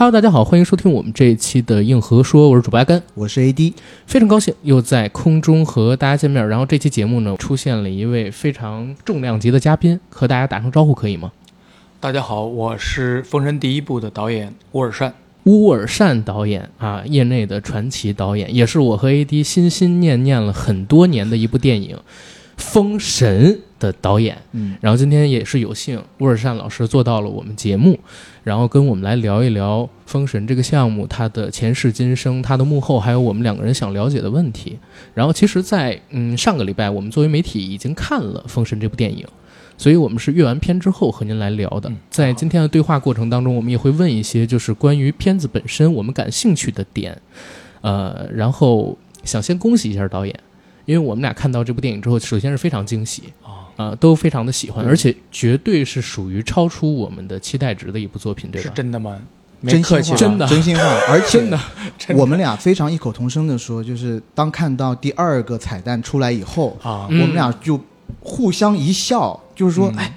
Hello，大家好，欢迎收听我们这一期的硬核说，我是主播阿甘，我是 AD，非常高兴又在空中和大家见面。然后这期节目呢，出现了一位非常重量级的嘉宾，和大家打声招呼可以吗？大家好，我是《封神》第一部的导演乌尔善。乌尔善导演啊，业内的传奇导演，也是我和 AD 心心念念了很多年的一部电影《封神》的导演。嗯，然后今天也是有幸，乌尔善老师做到了我们节目，然后跟我们来聊一聊《封神》这个项目，它的前世今生，它的幕后，还有我们两个人想了解的问题。然后其实在，嗯上个礼拜，我们作为媒体已经看了《封神》这部电影。所以我们是阅完片之后和您来聊的嗯，在今天的对话过程当中，我们也会问一些就是关于片子本身我们感兴趣的点，呃，然后想先恭喜一下导演，因为我们俩看到这部电影之后，首先是非常惊喜啊，啊、都非常的喜欢，嗯而且绝对是属于超出我们的期待值的一部作品，对是？真的吗？没真心话，客气，真的真心话，而且真的，真的我们俩非常异口同声的说，就是当看到第二个彩蛋出来以后，啊，嗯我们俩就互相一笑，就是说，嗯哎。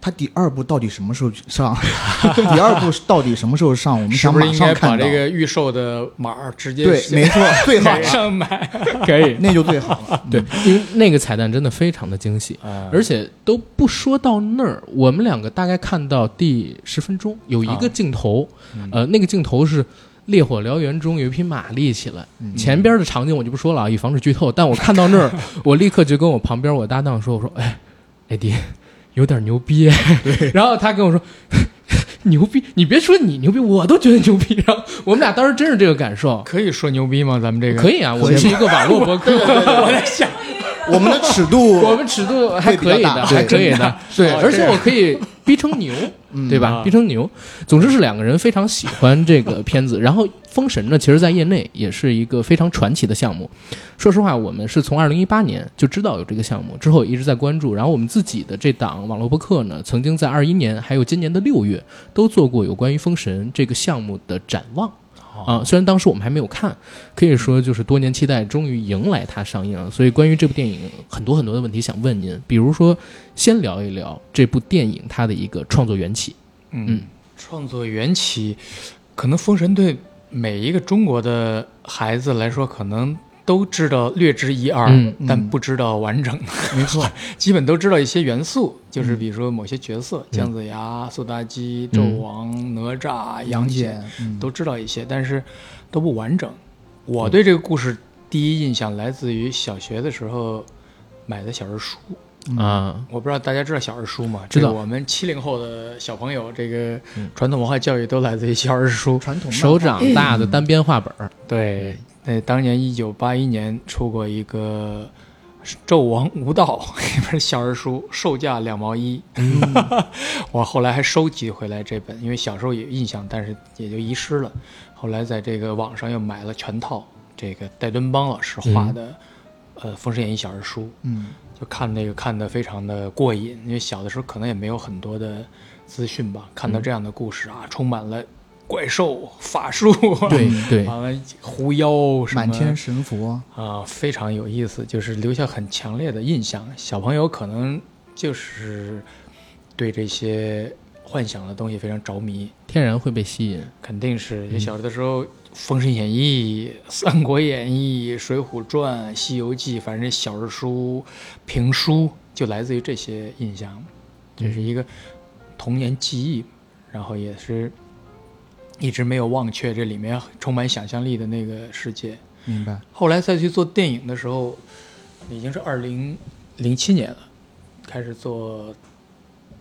他第二部到底什么时候上？第二部到底什么时候上？我们是想马不是应该把。这个预售的码直接对，没错，最好马，上买？可以。那就最好了。对，因为那个彩蛋真的非常的惊喜，啊而且都不说到那儿，我们两个大概看到第十分钟有一个啊镜头，嗯呃，那个镜头是烈火燎原中有一匹马立起来，嗯前边的场景我就不说了啊，以防止剧透。但我看到那儿，我立刻就跟我旁边我搭档说：“我说，哎，艾迪，有点牛逼。”对，然后他跟我说。牛逼！你别说你牛逼，我都觉得牛逼。然后我们俩当时真是这个感受。可以说牛逼吗？咱们这个可以啊，我们是一个网络博客，我在想，我们的尺度，我们尺度还可以的，还可以的，对，哦而且我可以逼成牛，嗯对吧？啊逼成牛。总之是两个人非常喜欢这个片子。然后《封神》呢，其实在业内也是一个非常传奇的项目。说实话，我们是从二零一八年就知道有这个项目，之后也一直在关注。然后我们自己的这档网络播客呢，曾经在二一年还有今年的六月都做过有关于《封神》这个项目的展望。啊，虽然当时我们还没有看，可以说就是多年期待终于迎来它上映了。所以关于这部电影，很多很多的问题想问您，比如说，先聊一聊这部电影它的一个创作缘起。嗯嗯，创作缘起，可能《封神》对每一个中国的孩子来说，可能都知道略知一二，嗯但嗯。不知道完整。没错，基本都知道一些元素，就是嗯比如说某些角色，姜子牙、苏妲己、嗯。纣王、哪吒、杨杨戬都知道一些，但是都不完整。我对这个故事第一印象来自于小学的时候买的小人书。啊，我不知道大家知道小人书吗？知道。我们七零后的小朋友，这个嗯。传统文化教育都来自于小人书。传统手掌大的单边画本儿，对，那当年一九八一年出过一个《纣王无道》一本小人书，售价两毛一。嗯 我后来还收集回来这本，因为小时候有印象，但是也就遗失了。后来在这个网上又买了全套，这个戴敦邦老师画的、呃《封神演义》小人书，嗯，就看那个看的非常的过瘾，因为小的时候可能也没有很多的资讯吧，看到这样的故事啊，充满了怪兽、法术，对 对，完了狐妖什么满天神佛，啊，非常有意思，就是留下很强烈的印象。小朋友可能就是对这些幻想的东西非常着迷，天然会被吸引。肯定是。就小的时候，《封神演义》《三国演义》《水浒传》《西游记》，反正小人书、评书就来自于这些印象，这是一个童年记忆，然后也是一直没有忘却这里面充满想象力的那个世界。明白？后来再去做电影的时候，已经是二零零七年了，开始做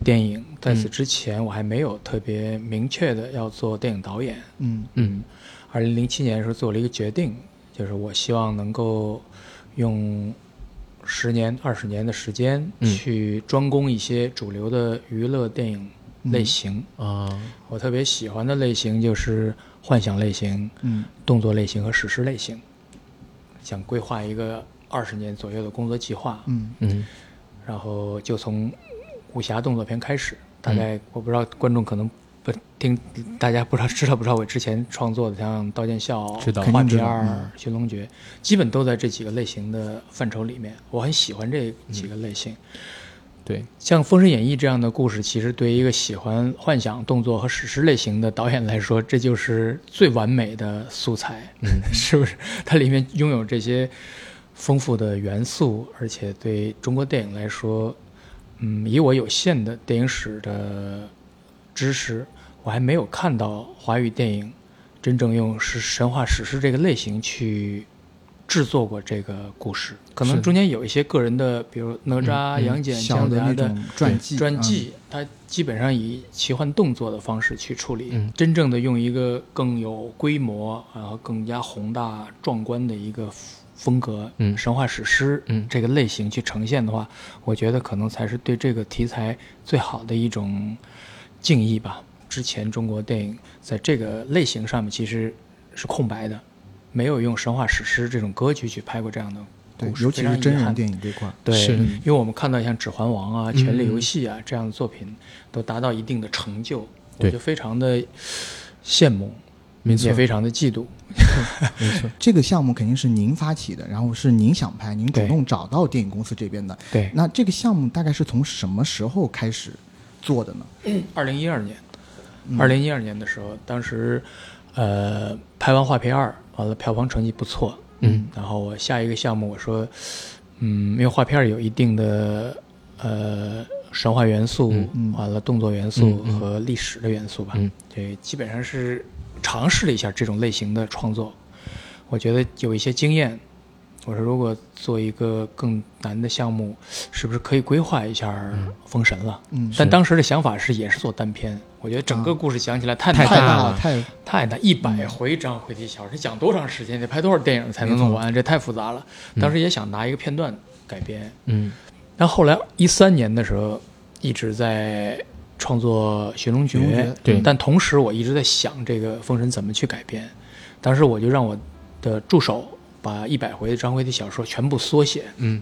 电影。在此之前，我还没有特别明确的要做电影导演。嗯嗯二零零七年的时候做了一个决定，就是我希望能够用十年、二十年的时间嗯去专攻一些主流的娱乐电影类型。啊，我特别喜欢的类型就是幻想类型、嗯动作类型和史诗类型，想规划一个二十年左右的工作计划，嗯嗯然后就从武侠动作片开始。大概我不知道观众可能不听，大家不知道知道不知道我之前创作的像《刀剑笑》知道《画片儿肯定知道嗯》《寻龙诀》，基本都在这几个类型的范畴里面。我很喜欢这几个类型。对，像《封神演义》这样的故事，其实对于一个喜欢幻想、动作和史诗类型的导演来说，这就是最完美的素材，嗯 是不是？它里面拥有这些丰富的元素，而且对中国电影来说，嗯，以我有限的电影史的知识，我还没有看到华语电影真正用是神话史诗这个类型去制作过这个故事。可能中间有一些个人的，比如哪吒、杨戬、小姜子牙的传记，传记，它基本上以奇幻动作的方式去处理，嗯。真正的用一个更有规模，然后更加宏大壮观的一个风格，嗯。神话史诗，嗯。这个类型去呈现的话，我觉得可能才是对这个题材最好的一种敬意吧。之前中国电影在这个类型上面其实是空白的，没有用神话史诗这种格局去拍过这样的故，事，对尤其是真人电影这块。儿，对，因为我们看到像《指环王》啊、《权力嗯游戏啊、这样的作品，都达到一定的成就，我对就非常的羡慕，没错。也，非常的嫉妒。没错。这个项目肯定是您发起的，然后是您想拍，您主动找到电影公司这边的。对，那这个项目大概是从什么时候开始做的呢？二零一二年，嗯。二零一二年的时候，当时呃拍完《画皮二》，完了票房成绩不错，嗯，然后我下一个项目我说，嗯，因为《画片》有一定的呃神话元素，完了动作元素和历史的元素吧，嗯。对，基本上是尝试了一下这种类型的创作，我觉得有一些经验。我说，如果做一个更难的项目，是不是可以规划一下《封神》了？嗯，但当时的想法是也是做单片，我觉得整个故事讲起来太难太大了太大了，太太难，一百回章回体小说，这讲多长时间？得拍多少电影才能弄完？这太复杂了。当时也想拿一个片段改编，嗯但后来一三年的时候一直在创作《寻龙诀寻龙诀》，对但同时我一直在想这个《封神》怎么去改编。当时我就让我的助手把一百回的章回体小说全部缩写，嗯，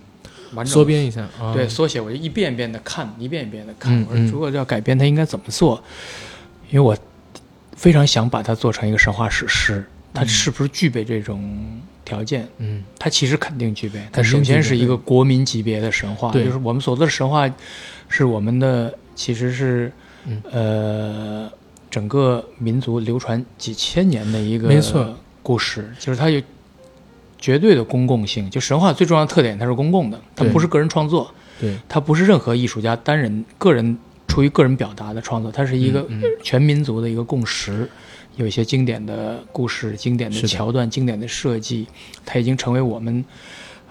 完整缩编一下啊，对，缩写我就一遍一遍的看，一遍一遍的看。嗯嗯我说如果要改编，它应该怎么做？因为我非常想把它做成一个神话史诗，它是不是具备这种条件？嗯它其实肯定具备。它首先是一个国民级别的神话，就是我们所说的神话，是我们的其实是、嗯呃整个民族流传几千年的一个没错故事，就是它有绝对的公共性。就神话最重要的特点，它是公共的，它不是个人创作。对，它不是任何艺术家单人、个人出于个人表达的创作，它是一个全民族的一个共识。有一些经典的故事、经典的桥段、经典的设计，它已经成为我们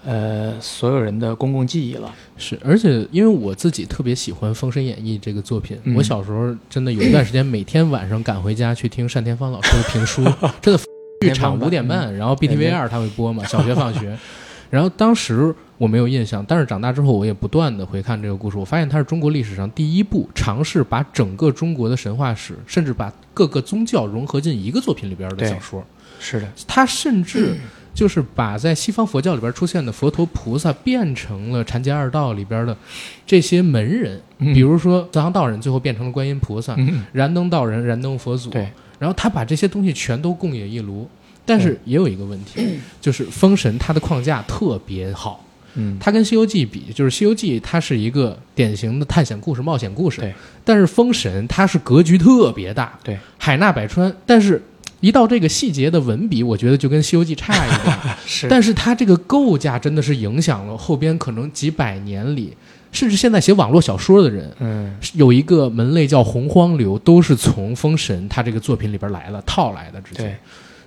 呃所有人的公共记忆了。是，而且因为我自己特别喜欢《封神演义》这个作品，嗯我小时候真的有一段时间每天晚上赶回家去听单田芳老师的评书，真的剧场五点半，然后 BTV 二他会播嘛，小学放学。然后当时我没有印象，但是长大之后我也不断的回看这个故事，我发现它是中国历史上第一部尝试把整个中国的神话史，甚至把各个宗教融合进一个作品里边的小说。是的，他甚至 就是把在西方佛教里边出现的佛陀菩萨变成了禅家二道里边的这些门人，嗯比如说德航道人最后变成了观音菩萨，嗯，燃灯道人燃灯佛祖，对，然后他把这些东西全都共冶一炉。但是也有一个问题，就是《封神》它的框架特别好，嗯，它跟《西游记》比，就是《西游记》它是一个典型的探险故事、冒险故事，对。但是《封神》它是格局特别大，对，海纳百川。但是，一到这个细节的文笔，我觉得就跟《西游记》差一点。是，但是它这个构架真的是影响了后边可能几百年里，甚至现在写网络小说的人，嗯，有一个门类叫洪荒流，都是从《封神》他这个作品里边来了套来的，直接对。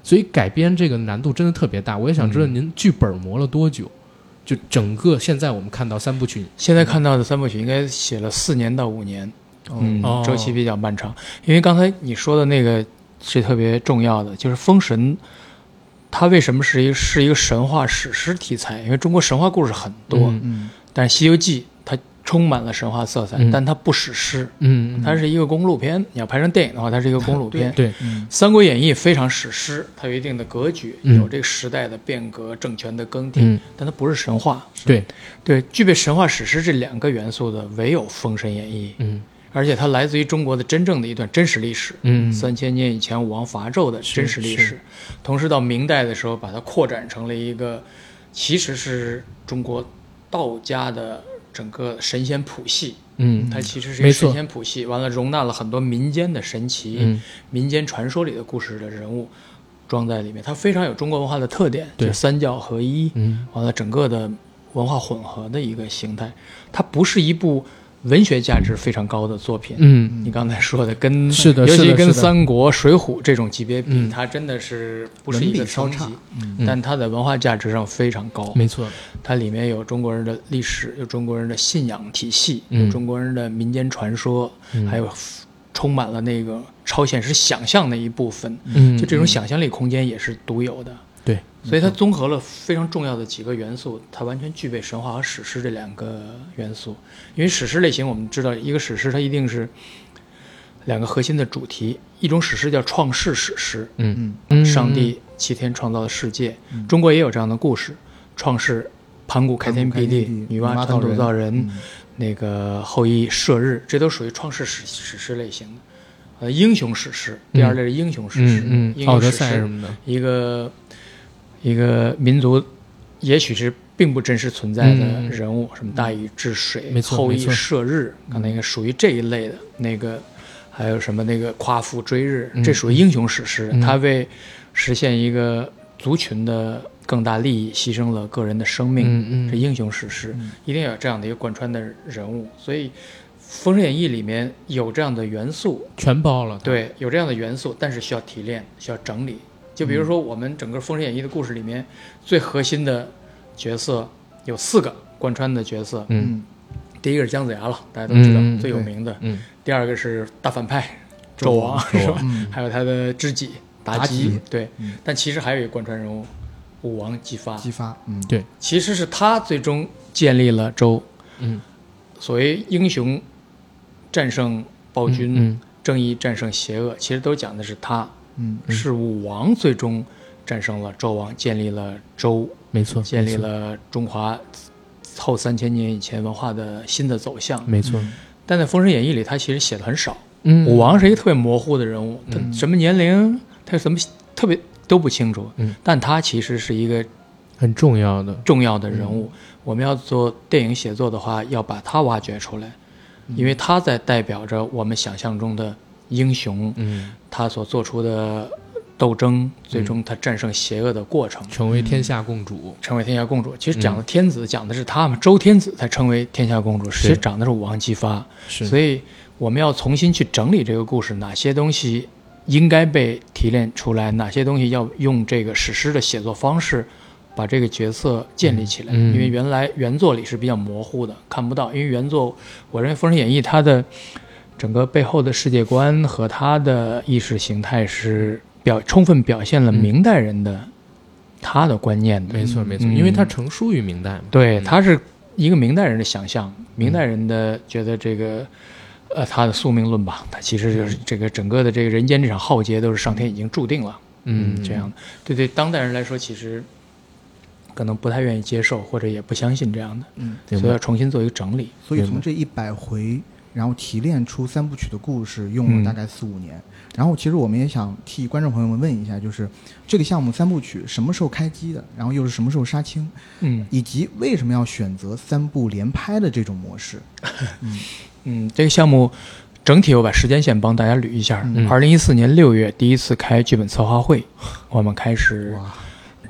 所以改编这个难度真的特别大。我也想知道嗯您剧本磨了多久？就整个现在我们看到三部曲，现在看到的三部曲应该写了四年到五年，嗯哦，周期比较漫长。因为刚才你说的那个是特别重要的，就是《封神》，它为什么是一个是一个神话史诗题材？因为中国神话故事很多，嗯嗯但是《西游记》它充满了神话色彩，嗯。但它不史诗，嗯，它是一个公路片。你要拍成电影的话，它是一个公路片。对，嗯《三国演义》非常史诗，它有一定的格局，嗯。有这个时代的变革、政权的更替，嗯。但它不是神话。对，对，具备神话史诗这两个元素的，唯有《封神演义》，嗯。而且它来自于中国的真正的一段真实历史，嗯。三千年以前武王伐纣的真实历史。同时到明代的时候，把它扩展成了一个，其实是中国道家的整个神仙谱系，嗯，它其实是一个神仙谱系，完了容纳了很多民间的神奇、嗯。民间传说里的故事的人物装在里面，它非常有中国文化的特点，对。就三教合一，嗯。完了整个的文化混合的一个形态。它不是一部文学价值非常高的作品。嗯。你刚才说的跟是的尤其跟《三国》《水浒》这种级别比，嗯。它真的是不是文一个层级笔稍差，，嗯。但它的文化价值上非常高。没错，它里面有中国人的历史，有中国人的信仰体系，嗯。有中国人的民间传说，嗯。还有充满了那个超现实想象的一部分。嗯，就这种想象力空间也是独有的。对，所以它综合了非常重要的几个元素，它完全具备神话和史诗这两个元素。因为史诗类型，我们知道一个史诗它一定是两个核心的主题，一种史诗叫创世史诗，嗯。嗯。嗯，上帝七天创造了世界。中国也有这样的故事，创世盘古开天辟地，女女娲造土造人，嗯。那个后羿射日，这都属于创世史史诗类型的。呃，英雄史诗，第二类是英雄史诗，嗯嗯，奥德英雄史诗赛什么的，一个一个民族，也许是并不真实存在的嗯。人物，什么大禹治水没、错后羿射日，可能应该属于这一类的。那个还有什么那个夸父追日，嗯。这属于英雄史诗，嗯。他为实现一个族群的更大利益，牺牲了个人的生命，嗯嗯。是英雄史诗，嗯。一定要有这样的一个贯穿的人物。所以，《封神演义》里面有这样的元素，全包了，，对，有这样的元素，但是需要提炼，需要整理。就比如说，我们整个《封神演义》的故事里面，最核心的角色有四个贯穿的角色。嗯嗯第一个是姜子牙了，大家都知道、嗯最有名的。嗯第二个是大反派纣王，王是吧？嗯还有他的知己妲妲己对。嗯但其实还有一个贯穿人物，武王姬发，姬发，嗯对，其实是他最终建立了周。嗯所谓英雄战胜暴君，嗯正义战胜邪恶，其实都讲的是他。嗯是武王最终战胜了纣王，建立了周，没错，建立了中华后三千年以前文化的新的走向。没错，但在《封神演义》里，他其实写的很少。嗯，武王是一个特别模糊的人物，他嗯什么年龄，他什么特别都不清楚。嗯。但他其实是一个很重要的，重要的人嗯。物。我们要做电影写作的话，要把他挖掘出来，嗯。因为他在代表着我们想象中的英雄，嗯，他所做出的斗争，最终他战胜邪恶的过程，成为天下共主，成为天下共主。其实嗯讲的天子讲的是他们，周天子才成为天下共主，其实讲的是武王姬发。是，所以我们要重新去整理这个故事，哪些东西应该被提炼出来，哪些东西要用这个史诗的写作方式。把这个角色建立起来，因为原来原作里是比较模糊的，看不到。因为原作，我认为《封神演义》它的整个背后的世界观和他的意识形态是表充分表现了嗯明代人的、他的观念的。没错没错，嗯。因为他成书于明代嘛，对，嗯。他是一个明代人的想象，明代人的觉得这个，呃，他的宿命论吧，他其实就是这个整个的这个人间这场浩劫都是上天已经注定了，嗯，这样。的。对对，当代人来说，其实可能不太愿意接受，或者也不相信这样的，嗯，所以要重新做一个整理。所以从这一百回，然后提炼出三部曲的故事，用了大概四五年。然后其实我们也想替观众朋友们问一下，就是这个项目三部曲什么时候开机的，然后又是什么时候杀青，嗯以及为什么要选择三部连拍的这种模式？嗯，这个项目。整体我把时间线帮大家捋一下。嗯二零一四年六月第一次开剧本策划会，我们开始，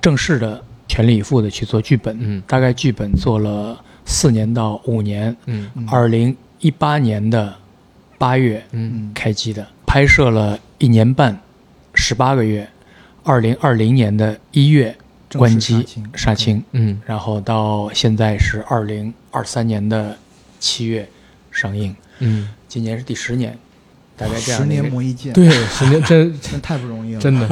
正式的全力以赴的去做剧本。嗯大概剧本做了四年到五年，嗯嗯二零一八年的八月开机的，拍摄了一年半，十八个月，二零二零年的一月关机杀青杀青，嗯。然后到现在是二零二三年的七月上映，嗯，今年是第十年，大概这样的一个年磨一剑，，对，十年真真 太不容易了，真的，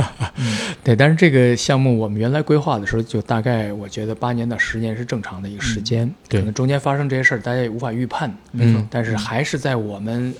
对，但是这个项目我们原来规划的时候，就大概我觉得八年到十年是正常的一个时间，对。可能中间发生这些事儿，大家也无法预判，没错。嗯，但是还是在我们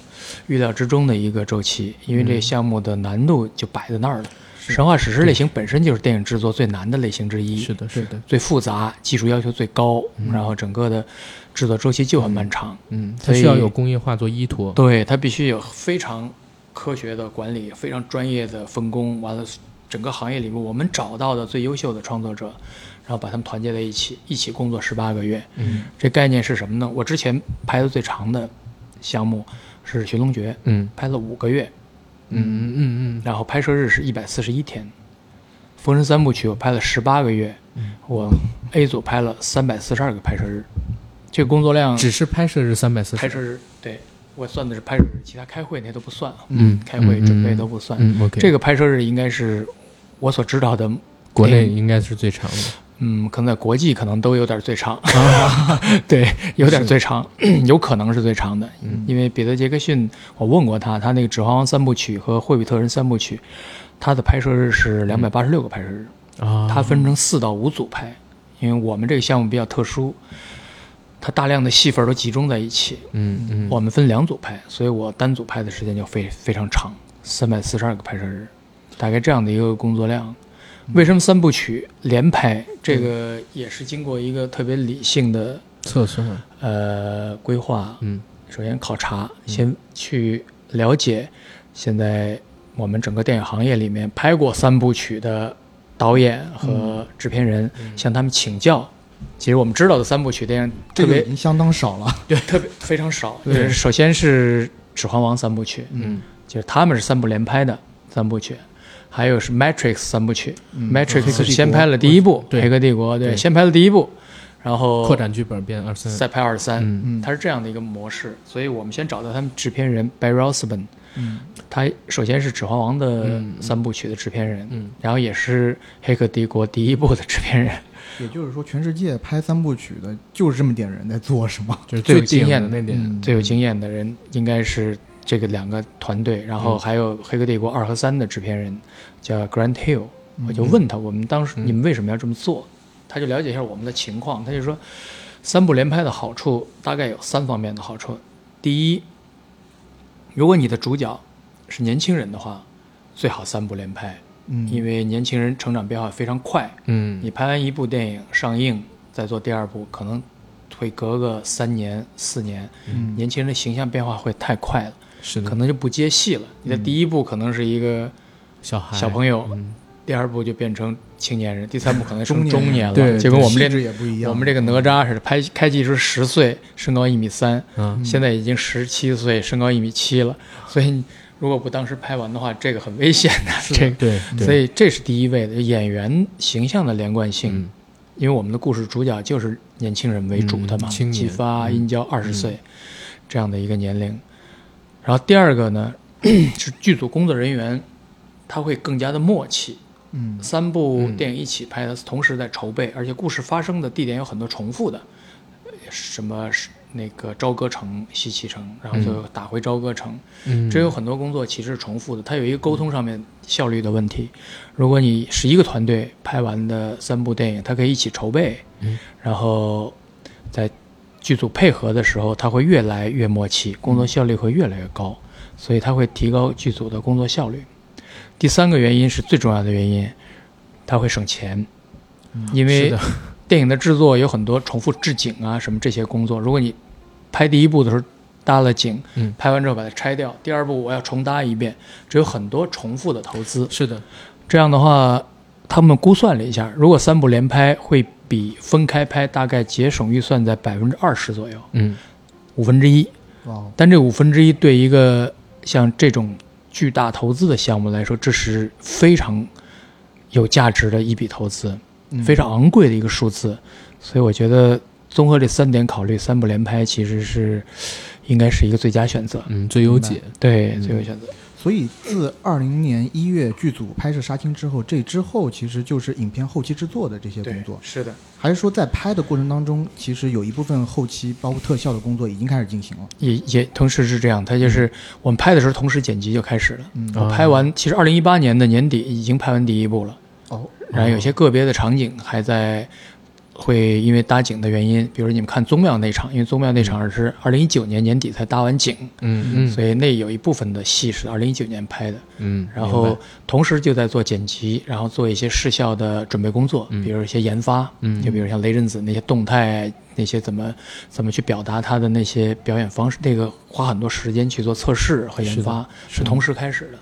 预料之中的一个周期，因为这个项目的难度就摆在那儿了。神话史诗类型本身就是电影制作最难的类型之一，是的，是的，最复杂，技术要求最高，然后整个的制作周期就很漫长。嗯，它需要有工业化做依托，对，它必须有非常科学的管理，非常专业的分工，完了整个行业里面我们找到的最优秀的创作者，然后把他们团结在一起，一起工作十八个月。嗯。这概念是什么呢？我之前拍的最长的项目是《寻龙诀》，嗯。拍了五个月，嗯嗯嗯然后拍摄日是一百四十一天。《封神三部曲》我拍了十八个月，嗯我 A 组拍了三百四十二个拍摄日，这个工作量嗯，只是拍摄日三百四十，拍摄日对我算的是拍摄日，其他开会那些都不算啊，嗯，开会准备都不算。嗯，OK，这个拍摄日应该是我所知道的，国内应该是最长的，嗯，可能在国际可能都有点最长，啊。对，有点最长，有可能是最长的，嗯。因为彼得·杰克逊，我问过他，他那个《指环王》三部曲和《霍比特人》三部曲，他的拍摄日是两百八十六个拍摄日，啊，他分成四到五组拍，因为我们这个项目比较特殊，它大量的戏份都集中在一起，嗯嗯，我们分两组拍，所以我单组拍的时间就非非常长，三百四十二个拍摄日，大概这样的一个工作量。为什么三部曲连拍？这个也是经过一个特别理性的测算，呃规划。嗯首先考察，先去了解现在我们整个电影行业里面拍过三部曲的导演和制片人，向他们请教。其实我们知道的三部曲电影特别相当少了。对，特别非常少。对首先是《指环王》三部曲，嗯就是他们是三部连拍的三部曲，还有是《Matrix》三部曲，嗯 Matrix》是先拍了第一部《黑客帝国》，对，对。先拍了第一部，然后扩展剧本变二三，再拍二三，嗯。嗯。它是这样的一个模式。所以我们先找到他们制片人 Barry Osborne，嗯。他首先是《指环王》的嗯三部曲的制片人，嗯。然后也是《黑客帝国》第一部的制片人，也就是说，全世界拍三部曲的就是这么点人在做，是吗？就是最有经验的的那点，嗯。最有经验的人应该是这个两个团队，然后嗯。还有《黑客帝国》二和三的制片人叫 Grant Hill，嗯我就问他，我们当时嗯。你们为什么要这么做？他就了解一下我们的情况，他就说，三部连拍的好处大概有三方面的好处。第一，如果你的主角是年轻人的话，最好三部连拍，嗯，因为年轻人成长变化非常快，嗯。你拍完一部电影上映，再做第二部，可能会隔个三年四年，嗯。年轻人的形象变化会太快了，是的，可能就不接戏了。你的第一部可能是一个小孩。小朋友，嗯。第二部就变成青年人，第三部可能成中中年了，对就跟我们这气质也不一样。我们这个哪吒似的，拍开机时十岁，身高一米三，嗯。现在已经十七岁，身高一米七了，所以如果不当时拍完的话，这个很危险的，这个。对，对。所以这是第一位的演员形象的连贯性，嗯。因为我们的故事主角就是年轻人为主的嘛，启发嗯。殷郊二十岁、这样的一个年龄。然后第二个呢，是剧组工作人员他会更加的默契。嗯三部嗯电影一起拍的，同时在筹备，而且故事发生的地点有很多重复的，什么是那个朝歌城、西岐城，然后就打回朝歌城，嗯，这有很多工作其实是重复的，它有一个沟通上面效率的问题。如果你是一个团队拍完的三部电影，它可以一起筹备，嗯然后在剧组配合的时候，它会越来越默契，工作效率会越来越高，所以它会提高剧组的工作效率。第三个原因是最重要的原因，它会省钱，因为电影的制作有很多重复置景啊什么这些工作，如果你拍第一部的时候搭了景，嗯。拍完之后把它拆掉，第二部我要重搭一遍，这有很多重复的投资。是的，这样的话，他们估算了一下，如果三部连拍，会比分开拍大概节省预算在百分之二十左右，嗯。五分之一。哇，但这五分之一对一个像这种巨大投资的项目来说，这是非常有价值的一笔投资，嗯非常昂贵的一个数字。所以我觉得综合这三点考虑，三部连拍其实是应该是一个最佳选择。嗯，最优解，对，嗯最优选择。所以自二零年一月剧组拍摄杀青之后，这之后其实就是影片后期制作的这些工作，是的，还是说在拍的过程当中，其实有一部分后期包括特效的工作已经开始进行了。也也同时是这样，它就是我们拍的时候，同时剪辑就开始了。嗯我拍完，其实二零一八年的年底已经拍完第一部了，哦，然后有些个别的场景还在会因为搭景的原因，比如你们看宗庙那场，因为宗庙那场是二零一九年年底才搭完景，嗯嗯，所以那有一部分的戏是二零一九年拍的。嗯，然后同时就在做剪辑，然后做一些视效的准备工作，嗯。比如一些研发，嗯。就比如像雷震子那些动态，那些怎么怎么去表达他的那些表演方式，那个花很多时间去做测试和研发，是是同时开始的。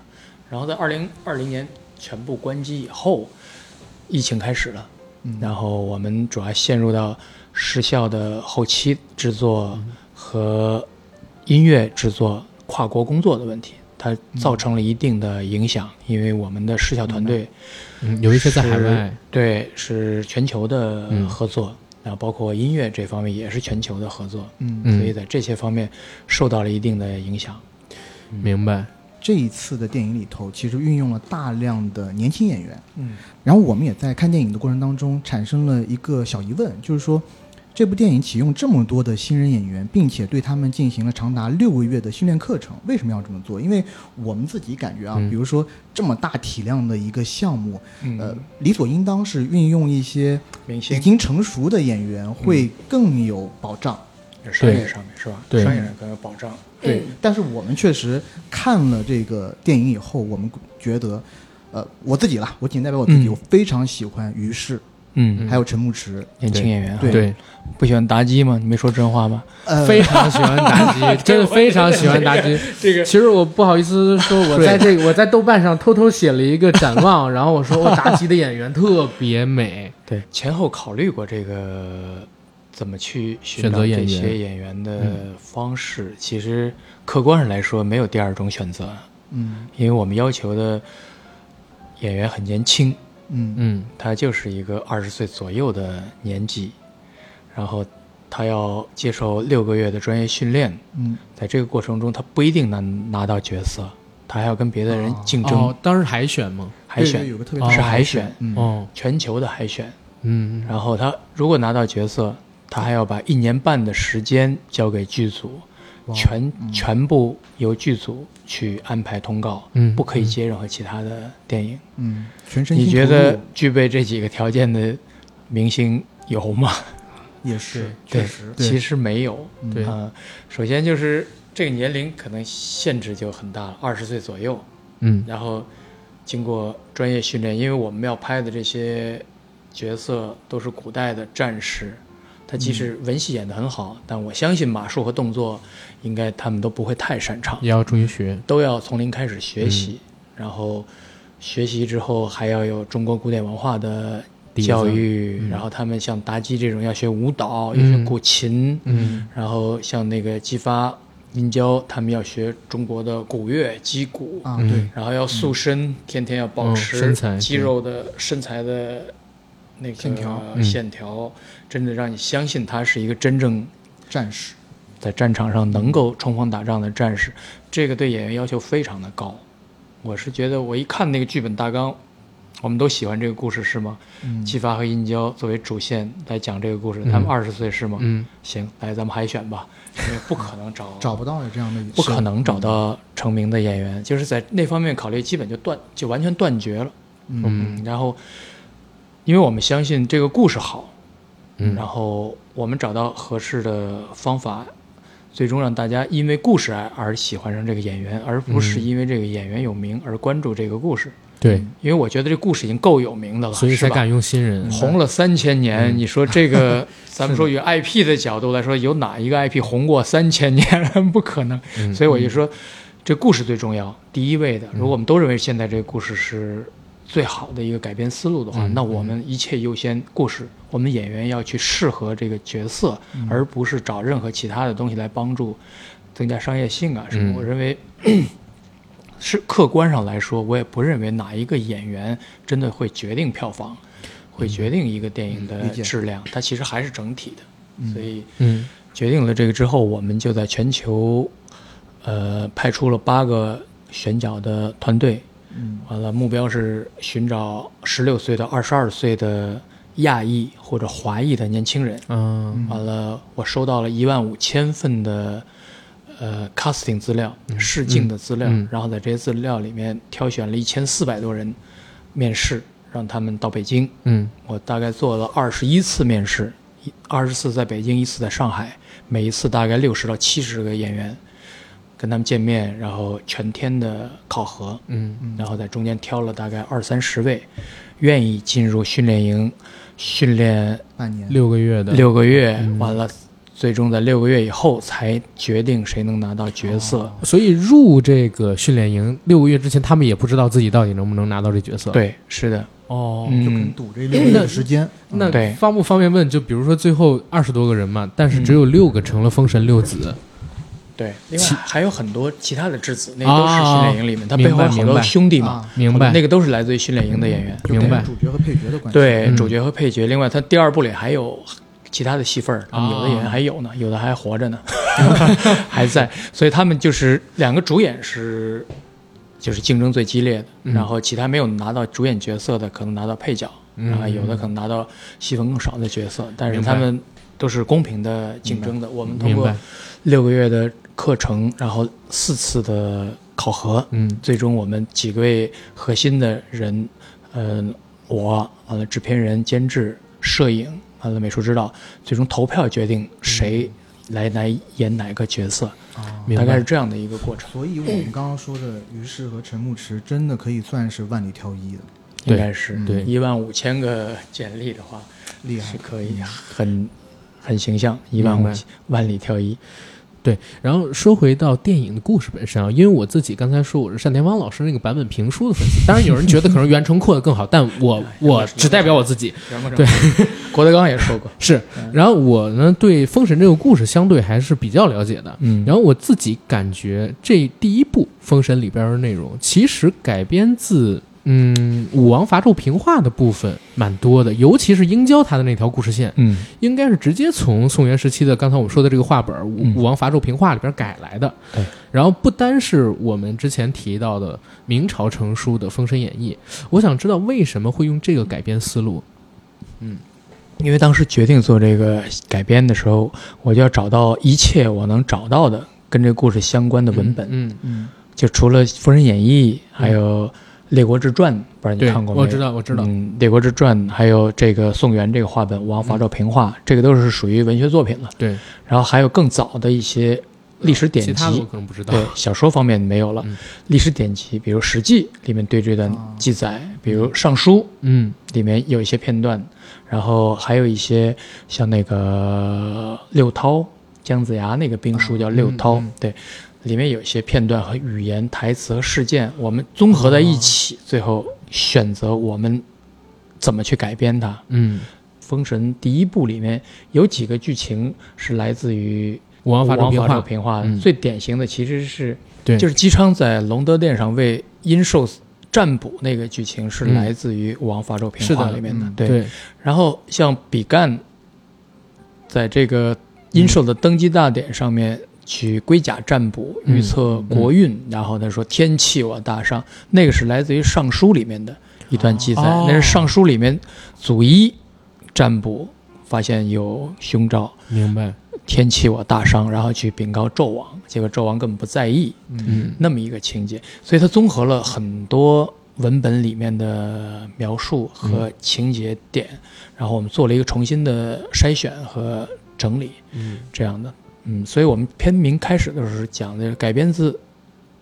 然后在二零二零年全部关机以后，疫情开始了，嗯。然后我们主要陷入到视效的后期制作和音乐制作跨国工作的问题，它造成了一定的影响，因为我们的视效团队嗯，有一些在海外，对是全球的嗯。合作，然后包括音乐这方面也是全球的合作，嗯。嗯所以在这些方面受到了一定的影响。明白，这一次的电影里头，其实运用了大量的年轻演员。嗯然后我们也在看电影的过程当中产生了一个小疑问，就是说，这部电影启用这么多的新人演员，并且对他们进行了长达六个月的训练课程，为什么要这么做？因为我们自己感觉啊，嗯比如说这么大体量的一个项目，嗯，呃，理所应当是运用一些已经成熟的演员会更有保障。商业上面是吧？对商业上更有保障。对，但是我们确实看了这个电影以后，我们觉得，呃，我自己啦，我仅代表我自己，嗯我非常喜欢于适，嗯，还有陈牧驰，年轻演员，对对，不喜欢妲己吗？你没说真话吧？呃，非常喜欢妲己，真的非常喜欢妲己。这个其实我不好意思说，我在这个我在豆瓣上偷偷写了一个展望，然后我说我妲己的演员特别美，对前后考虑过这个怎么去寻选找择演员。这些演员的方式。其实客观上来说，没有第二种选择，嗯。因为我们要求的演员很年轻，嗯。嗯。他就是一个二十岁左右的年纪，然后他要接受六个月的专业训练，嗯。在这个过程中，他不一定能拿到角色，他还要跟别的人哦竞争、哦，当时海选吗？海选，对有个特别哦是海选，嗯。哦，全球的海选。嗯。然后他如果拿到角色，他还要把一年半的时间交给剧组，全嗯全部由剧组去安排通告，嗯不可以接任何其他的电影。嗯，全身你觉得具备这几个条件的明星有吗？也是确实其实没有。啊、首先就是这个年龄可能限制就很大了，二十岁左右。嗯然后经过专业训练，因为我们要拍的这些角色都是古代的战士，他即使文戏演得很好，但我相信马术和动作应该他们都不会太擅长，也要注意学，都要从零开始学习，然后学习之后还要有中国古典文化的教育，嗯。然后他们像妲己这种要学舞蹈，要嗯学古琴，嗯。然后像那个姬发、殷郊，他们要学中国的古乐、击鼓，啊，嗯。对，然后要塑身，天天要保嗯持身材肌肉的身材的那个线条嗯线条真的让你相信他是一个真正战士，在战场上能够冲锋打仗的战士。这个对演员要求非常的高。我是觉得，我一看那个剧本大纲，我们都喜欢这个故事是吗？嗯姬发和殷郊作为主线来讲这个故事，嗯他们二十岁是吗？嗯行，来咱们海选吧，因为不可能找 找不到有这样的，不可能找到成名的演员，就是在那方面考虑，基本就断就完全断绝了。嗯嗯然后，因为我们相信这个故事好，嗯，然后我们找到合适的方法，最终让大家因为故事而而喜欢上这个演员，而不是嗯因为这个演员有名而关注这个故事。对，因为我觉得这故事已经够有名的了，所以才敢用新人，红了三千年，嗯你说这个，咱们说以 IP 的角度来说，有哪一个 IP 红过三千年？不可能。嗯所以我就说，这故事最重要，第一位的。如果我们都认为现在这个故事是最好的一个改编思路的话，嗯那我们一切优先故事，我们演员要去适合这个角色，嗯而不是找任何其他的东西来帮助增加商业性啊什么。嗯我认为。是客观上来说，我也不认为哪一个演员真的会决定票房，会决定一个电影的质量，它其实还是整体的。嗯所以嗯决定了这个之后，我们就在全球，呃，派出了八个选角的团队，嗯。完了目标是寻找十六岁到二十二岁的亚裔或者华裔的年轻人。嗯。完了，我收到了一万五千份的呃 casting 资料、试镜的资料，嗯。然后在这些资料里面挑选了一千四百多人面试，让他们到北京。嗯。我大概做了二十一次面试，二十次在北京，一次在上海，每一次大概六十到七十个演员，跟他们见面，然后全天的考核，嗯然后在中间挑了大概二三十位，愿意进入训练营训练半年，六个月的六个月，嗯完了最终在六个月以后才决定谁能拿到角色。所以入这个训练营六个月之前，他们也不知道自己到底能不能拿到这角色。，对，是的，哦，嗯就跟赌这六个月的时间。那对方不方便问？就比如说最后二十多个人嘛，但是只有六个成了封神六子。对。另外还有很多其他的质子，那个都是训练营里面，他背后有好多兄弟嘛，啊明白？那个都是来自于训练营的演员。就明白主角和配角的关系。对，嗯主角和配角。另外，他第二部里还有其他的戏份儿，他们有的演员还有呢，有的还活着呢，还在。所以他们就是两个主演是就是竞争最激烈的，嗯然后其他没有拿到主演角色的可能拿到配角，嗯然后有的可能拿到戏份更少的角色，但是他们都是公平的竞争的。我们通过。六个月的课程，然后四次的考核，嗯。最终我们几位核心的人，嗯、我完了制片人、监制、摄影，完了美术指导，最终投票决定谁来来演哪个角色，啊，大概是这样的一个过程，所以我们刚刚说的于适和陈牧驰真的可以算是万里挑一的，应该是。对。一万五千个简历的话厉害是。可以很很形象，一万五明白。万里挑一，然后说回到电影的故事本身啊，因为我自己刚才说我是单田芳老师那个版本评书的粉丝，当然有人觉得可能袁成扩的更好，但我我只代表我自己对，郭德纲也说过，是。然后我呢对《封神》这个故事相对还是比较了解的，嗯然后我自己感觉这第一部《封神》里边的内容其实改编自。嗯，武王伐纣平话的部分蛮多的，尤其是殷郊他的那条故事线，嗯。应该是直接从宋元时期的刚才我们说的这个话本《武嗯武王伐纣平话》里边改来的。对，然后不单是我们之前提到的明朝成书的《封神演义》，我想知道为什么会用这个改编思路。嗯。因为当时决定做这个改编的时候，我就要找到一切我能找到的跟这个故事相关的文本，嗯，嗯，就除了《封神演义》，还有《列国志传》，不知道你，看过没有？我知道，我知道。嗯，《列国志传》还有这个宋元这个话本《武王伐纣平话》这个都是属于文学作品了。对，然后还有更早的一些历史典籍其他我，可能不知道。对小说方面没有了，嗯历史典籍，比如《史记》里面对这段啊记载，比如《尚书》嗯里面有一些片段，然后还有一些像那个六韬姜子牙那个兵书叫六韬，对，里面有一些片段和语言、台词和事件，我们综合在一起，最后选择我们怎么去改编它。嗯，《封神》第一部里面有几个剧情是来自于武王伐纣平纣话。最典型的其实是对，就是姬昌在隆德殿上为殷寿占卜那个剧情是嗯来自于《武王伐纣平话》里面的，嗯对。对，然后像比干，在这个殷寿的登基大典上面去龟甲占卜，嗯预测国运，然后他说天气我大伤，那个是来自于《尚书》里面的一段记载，哦。那是《尚书》里面祖一占卜发现有凶兆，明白。天气我大伤，然后去禀告纣王，结果纣王根本不在意，嗯。那么一个情节，所以他综合了很多文本里面的描述和情节点，然后我们做了一个重新的筛选和整理，嗯。这样的，嗯，所以我们片名开始的时候讲的改编自《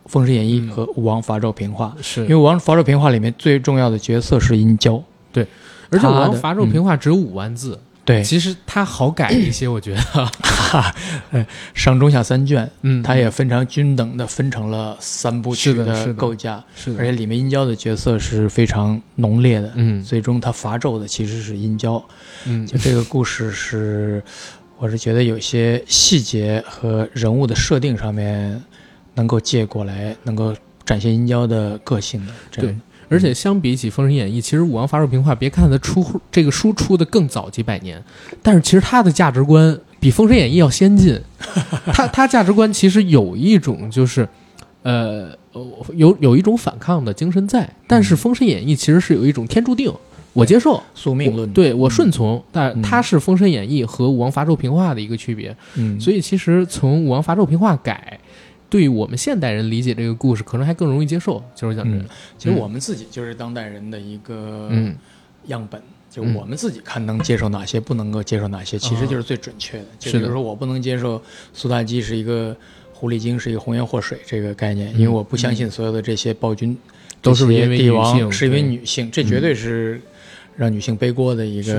封神演义》嗯。和《武王伐纣平话》，是。因为《武王伐纣平话》里面最重要的角色是殷郊，对。而且武王伐纣平话只有五万字，对，其实它好改一些，我觉得。哈，呃，上中下三卷，嗯，它也非常均等的分成了三部曲的。构架，是的，而且里面殷郊的角色是非常浓烈的，嗯。最终他伐纣的其实是殷郊。嗯。就这个故事是，我是觉得有些细节和人物的设定上面能够借过来，能够展现殷郊的个性的。这样对，而且相比起《封神演义》，其实武王伐纣平话，别看它出这个书出的更早几百年，但是其实它的价值观比《封神演义》要先进。它它价值观其实有一种就是，呃，有有一种反抗的精神在，但是《封神演义》其实是有一种天注定，我接受。宿命论，对我顺从，但嗯它是《封神演义》和武王伐纣平话的一个区别。嗯，所以其实从武王伐纣平话改，对我们现代人理解这个故事，可能还更容易接受。就是讲这嗯，其实我们自己就是当代人的一个嗯样本。就嗯我们自己看能接受哪些，不能够接受哪些，其实就是最准确的。就是比如说，我不能接受苏妲己是一个狐狸精，是一个红颜祸水这个概念，嗯因为我不相信所有的这些暴君都是因为帝王是因为女性，这绝对是让女性背锅的一个、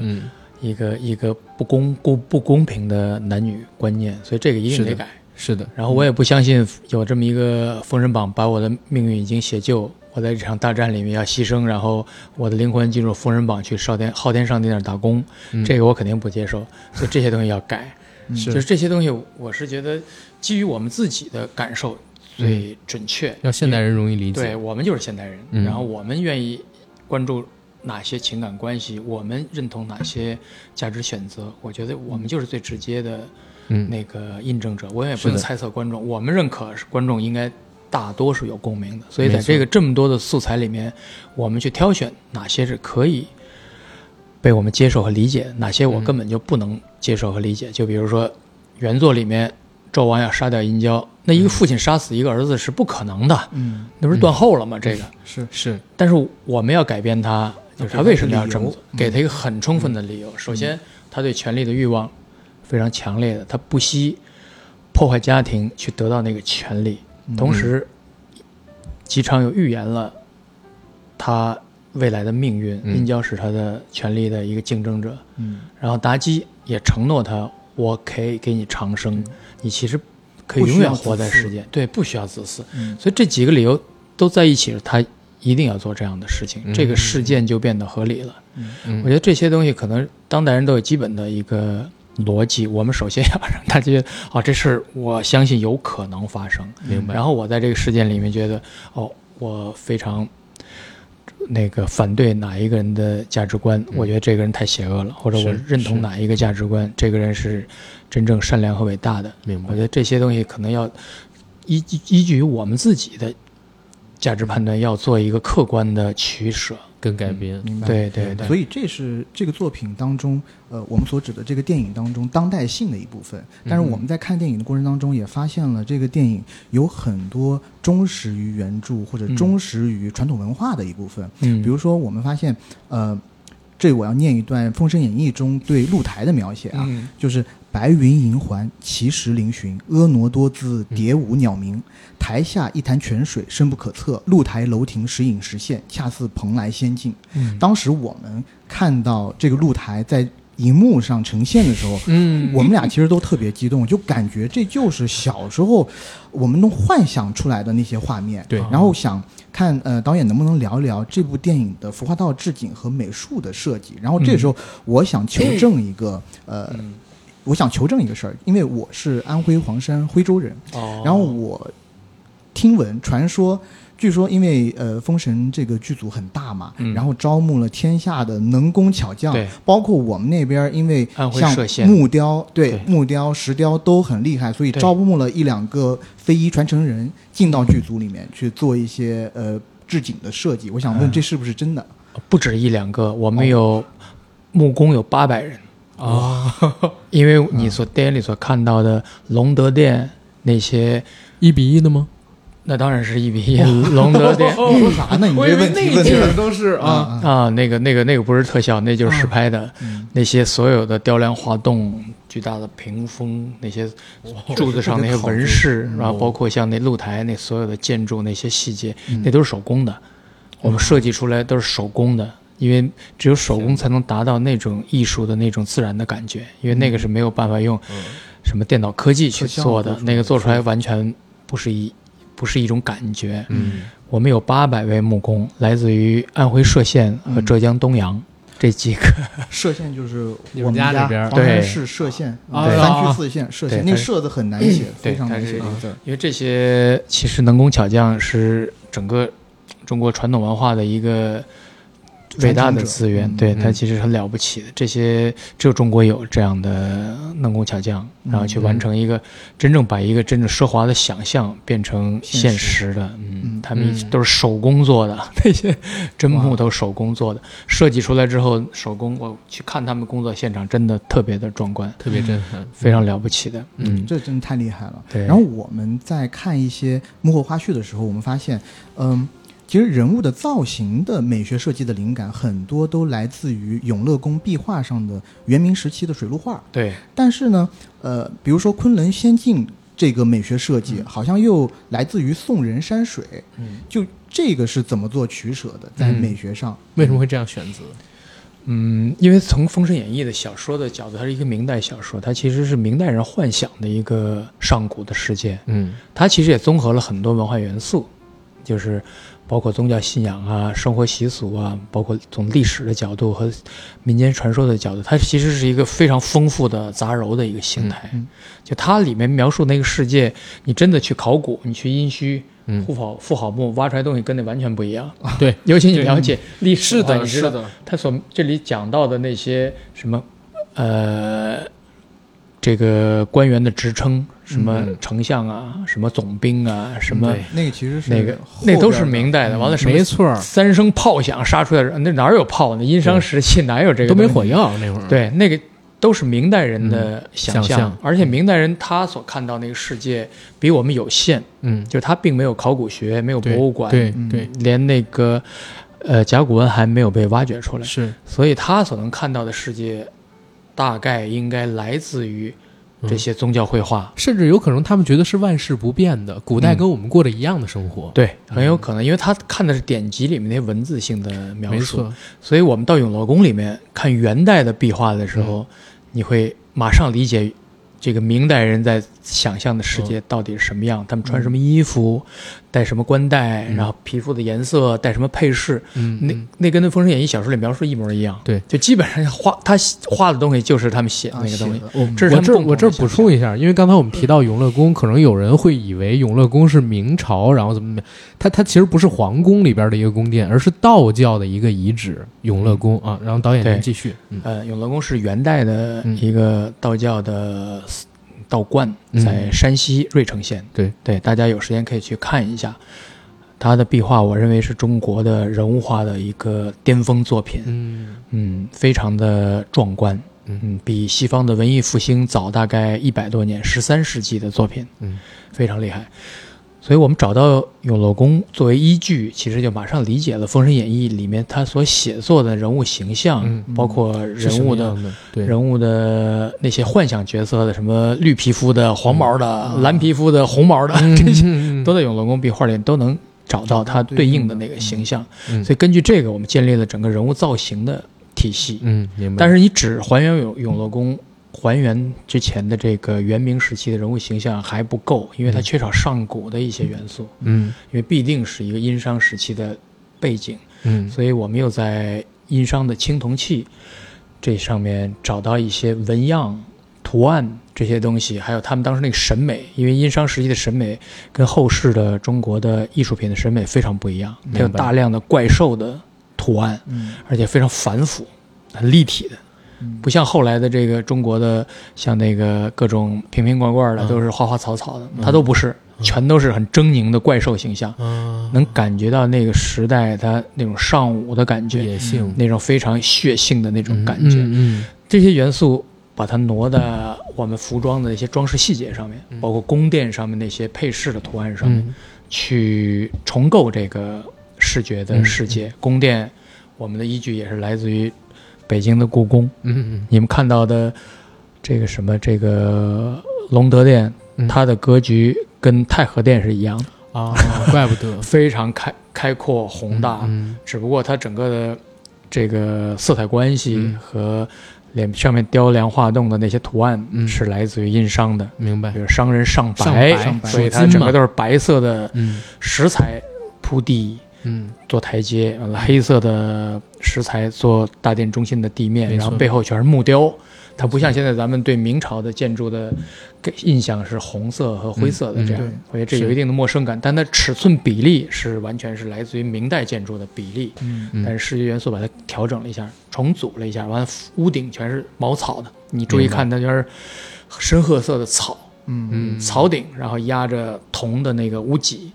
嗯一一个一个不公公不公平的男女观念，所以这个一定得改。是的，然后我也不相信有这么一个封神榜把我的命运已经写就，我在这场大战里面要牺牲，然后我的灵魂进入封神榜去少天昊天上帝那儿打工，嗯这个我肯定不接受。所以这些东西要改，就是这些东西，我是觉得基于我们自己的感受最准确。要现代人容易理解对。我们就是现代人，嗯然后我们愿意关注哪些情感关系，我们认同哪些价值选择，我觉得我们就是最直接的嗯，那个印证者。我也不用猜测观众，我们认可是观众应该大多是有共鸣的，所以在这个这么多的素材里面，我们去挑选哪些是可以被我们接受和理解，哪些我嗯根本就不能接受和理解。就比如说原作里面纣王要杀掉殷郊，那一个父亲杀死一个儿子是不可能的，嗯，那不是断后了吗？这个。是是但是我们要改变他，就是他为什么要这么做？给给他一个很充分的理由。首先，他对权力的欲望非常强烈的，他不惜破坏家庭去得到那个权利。同时，姬昌又预言了他未来的命运，嗯殷郊是他的权力的一个竞争者。嗯然后妲己也承诺他，我可以给你长生，你其实可以永远活在世间，对，不需要自私。嗯所以这几个理由都在一起，他一定要做这样的事情，嗯这个事件就变得合理了。嗯我觉得这些东西可能当代人都有基本的一个逻辑，我们首先要让大家觉得，哦，这事儿我相信有可能发生。明白。然后我在这个事件里面觉得，哦，我非常那个反对哪一个人的价值观，我觉得这个人太邪恶了，或者我认同哪一个价值观，这个人是真正善良和伟大的。明白我觉。得这些东西可能要依据依据于我们自己的价值判断，要做一个客观的取舍。跟改编，明白。对对对，所以这是这个作品当中，呃，我们所指的这个电影当中当代性的一部分。但是我们在看电影的过程当中，也发现了这个电影有很多忠实于原著或者嗯忠实于传统文化的一部分。嗯，比如说，我们发现，呃，这我要念一段《封神演义》中对露台的描写啊，嗯就是白云银环，奇石嶙峋，婀娜多姿，蝶舞鸟鸣。台下一潭泉水，深不可测；露台楼亭，时隐时现，恰似蓬莱仙境。嗯当时我们看到这个露台在荧幕上呈现的时候，嗯我们俩其实都特别激动，就感觉这就是小时候我们能幻想出来的那些画面。对然后想看呃导演能不能聊一聊这部电影的服化道置景和美术的设计。然后这时候我想求证一个、呃，嗯我想求证一个事儿，因为我是安徽黄山徽州人，哦，然后我听闻传说，据说因为呃《封神》这个剧组很大嘛，嗯。然后招募了天下的能工巧匠，包括我们那边，因为像木雕，对对。木雕、石雕都很厉害，所以对。招募了一两个非遗传承人进到剧组里面去做一些呃置景的设计。我想问，嗯。这是不是真的？不止一两个，我们有木工有八百人，啊，因为你所电影里所看到的隆德殿那些，一比一的吗？那当然是一比一啊。隆德殿你说啥呢？你这问题问的都是啊，啊，啊，那个那个那个不是特效，那就是实拍的。嗯那些所有的雕梁画栋、巨大的屏风，那些柱子上那些纹饰，然后包括像那露台那所有的建筑那些细节，那都是手工的。我们设计出来都是手工的，因为只有手工才能达到那种艺术的那种自然的感觉，因为那个是没有办法用什么电脑科技去做的那个做出来完全不是一不是一种感觉。嗯，我们有八百位木工，来自于安徽歙县和嗯浙江东阳这几个。歙县就是我们家那边对是歙县，啊三啊区四县歙县，那个歙字很难写，非常难写这个字。因为这些其实能工巧匠是整个中国传统文化的一个伟大的资源，对嗯它其实很了不起的。这些只有中国有这样的能工巧匠，嗯然后去完成一个真正把一个真正奢华的想象变成现实的。嗯嗯，他们嗯都是手工做的，那些真木头手工做的，设计出来之后手工，我去看他们工作现场，真的特别的壮观，特别震撼，非常了不起的。嗯，这真的太厉害了。对然后我们在看一些幕后花絮的时候，我们发现，嗯，其实人物的造型的美学设计的灵感很多都来自于永乐宫壁画上的元明时期的水陆画。对，但是呢，呃，比如说昆仑仙境这个美学设计，好像又来自于宋人山水。嗯，就这个是怎么做取舍的，在嗯美学上？为什么会这样选择？嗯，因为从《封神演义》的小说的角度，它是一个明代小说，它其实是明代人幻想的一个上古的世界。嗯它其实也综合了很多文化元素，就是包括宗教信仰啊、生活习俗啊，包括从历史的角度和民间传说的角度，它其实是一个非常丰富的杂糅的一个形态。嗯就它里面描述那个世界，你真的去考古，你去殷墟、嗯，富好富好墓挖出来东西跟那完全不一样。对，尤其你了解历史，是的，你知道是的，他所这里讲到的那些什么，呃，这个官员的职称，什么嗯丞相啊，什么总兵啊，什么那个其实是那个那都是明代的。嗯完了没错，三声炮响杀出来人，那哪有炮呢？殷商时期哪有这个？都没火。药那会儿。，对，那个都是明代人的想想象而且明代人他所看到那个世界比我们有限，嗯，就是他并没有考古学，没有博物馆，嗯对对连那个呃甲骨文还没有被挖掘出来。是所以他所能看到的世界，大概应该来自于这些宗教绘画。甚至有可能他们觉得是万事不变的，古代嗯跟我们过着一样的生活。对，很有可能，因为他看的是典籍里面那些文字性的描述，所以我们到永乐宫里面看元代的壁画的时候，嗯。你会马上理解这个明代人在想象的世界到底是什么样，他们穿什么衣服，戴什么冠带，嗯。然后皮肤的颜色，戴什么配饰，嗯，那嗯。那跟那《封神演义》小说里描述一模一样。对，就基本上画他画的东西就是他们写的啊那个东西。我这我这补充一下，因为刚才我们提到永乐宫，可能有人会以为永乐宫是明朝，然后怎么怎么样，它它其实不是皇宫里边的一个宫殿，而是道教的一个遗址永乐宫啊。然后导演您继续，嗯。呃，永乐宫是元代的嗯。一个道教的道观，嗯。在山西芮城县。对。对，大家有时间可以去看一下。他的壁画，我认为是中国的人物画的一个巅峰作品，嗯。嗯，非常的壮观，嗯。嗯，比西方的文艺复兴早大概一百多年，十三世纪的作品，嗯，非常厉害。所以我们找到永乐宫作为依据，其实就马上理解了《封神演义》里面他所写作的人物形象，嗯包括人物的人物的那些幻想角色的，什么绿皮肤的、黄毛的、嗯蓝皮肤的、红毛的，嗯这些 都在永乐宫壁画里都能找到它对应的那个形象。嗯所以根据这个，我们建立了整个人物造型的体系。嗯，明白。但是你只还原永永乐宫，还原之前的这个元明时期的人物形象还不够，因为它嗯缺少上古的一些元素，嗯因为必定是一个殷商时期的背景。嗯所以我们又在殷商的青铜器这上面找到一些纹样、图案这些东西，还有他们当时那个审美，因为殷商时期的审美跟后世的中国的艺术品的审美非常不一样，它有大量的怪兽的图案，嗯而且非常繁复、很立体的。嗯。不像后来的这个中国的，像那个各种瓶瓶罐罐的，嗯。都是花花草草的，嗯。它都不是，全都是很狰狞的怪兽形象。啊，能感觉到那个时代它那种尚武的感觉，野性那种非常血性的那种感觉，嗯这些元素把它挪到我们服装的一些装饰细节上面，嗯。包括宫殿上面那些配饰的图案上面，嗯。去重构这个视觉的世嗯。界。宫殿，我们的依据也是来自于北京的故宫，嗯。你们看到的这个什么这个隆德殿，嗯。它的格局跟太和殿是一样的，啊，怪不得。非常开开阔宏大。嗯只不过它整个的这个色彩关系嗯。和脸上面雕梁画栋的那些图案嗯。是来自于殷商的，明白。比，如商人上上白，所以它整个都是白色的嗯。石材铺地嗯。做台阶，完了黑色的石材做大殿中心的地面，然后背后全是木雕。它不像现在咱们对明朝的建筑的给印象是红色和灰色的这样，嗯嗯所以这有一定的陌生感。但它尺寸比例是完全是来自于明代建筑的比例，嗯。嗯但是视觉元素把它调整了一下，重组了一下，完了屋顶全是茅草的，你注意看，它就是深褐色的草，嗯。嗯草顶，然后压着铜的那个屋脊，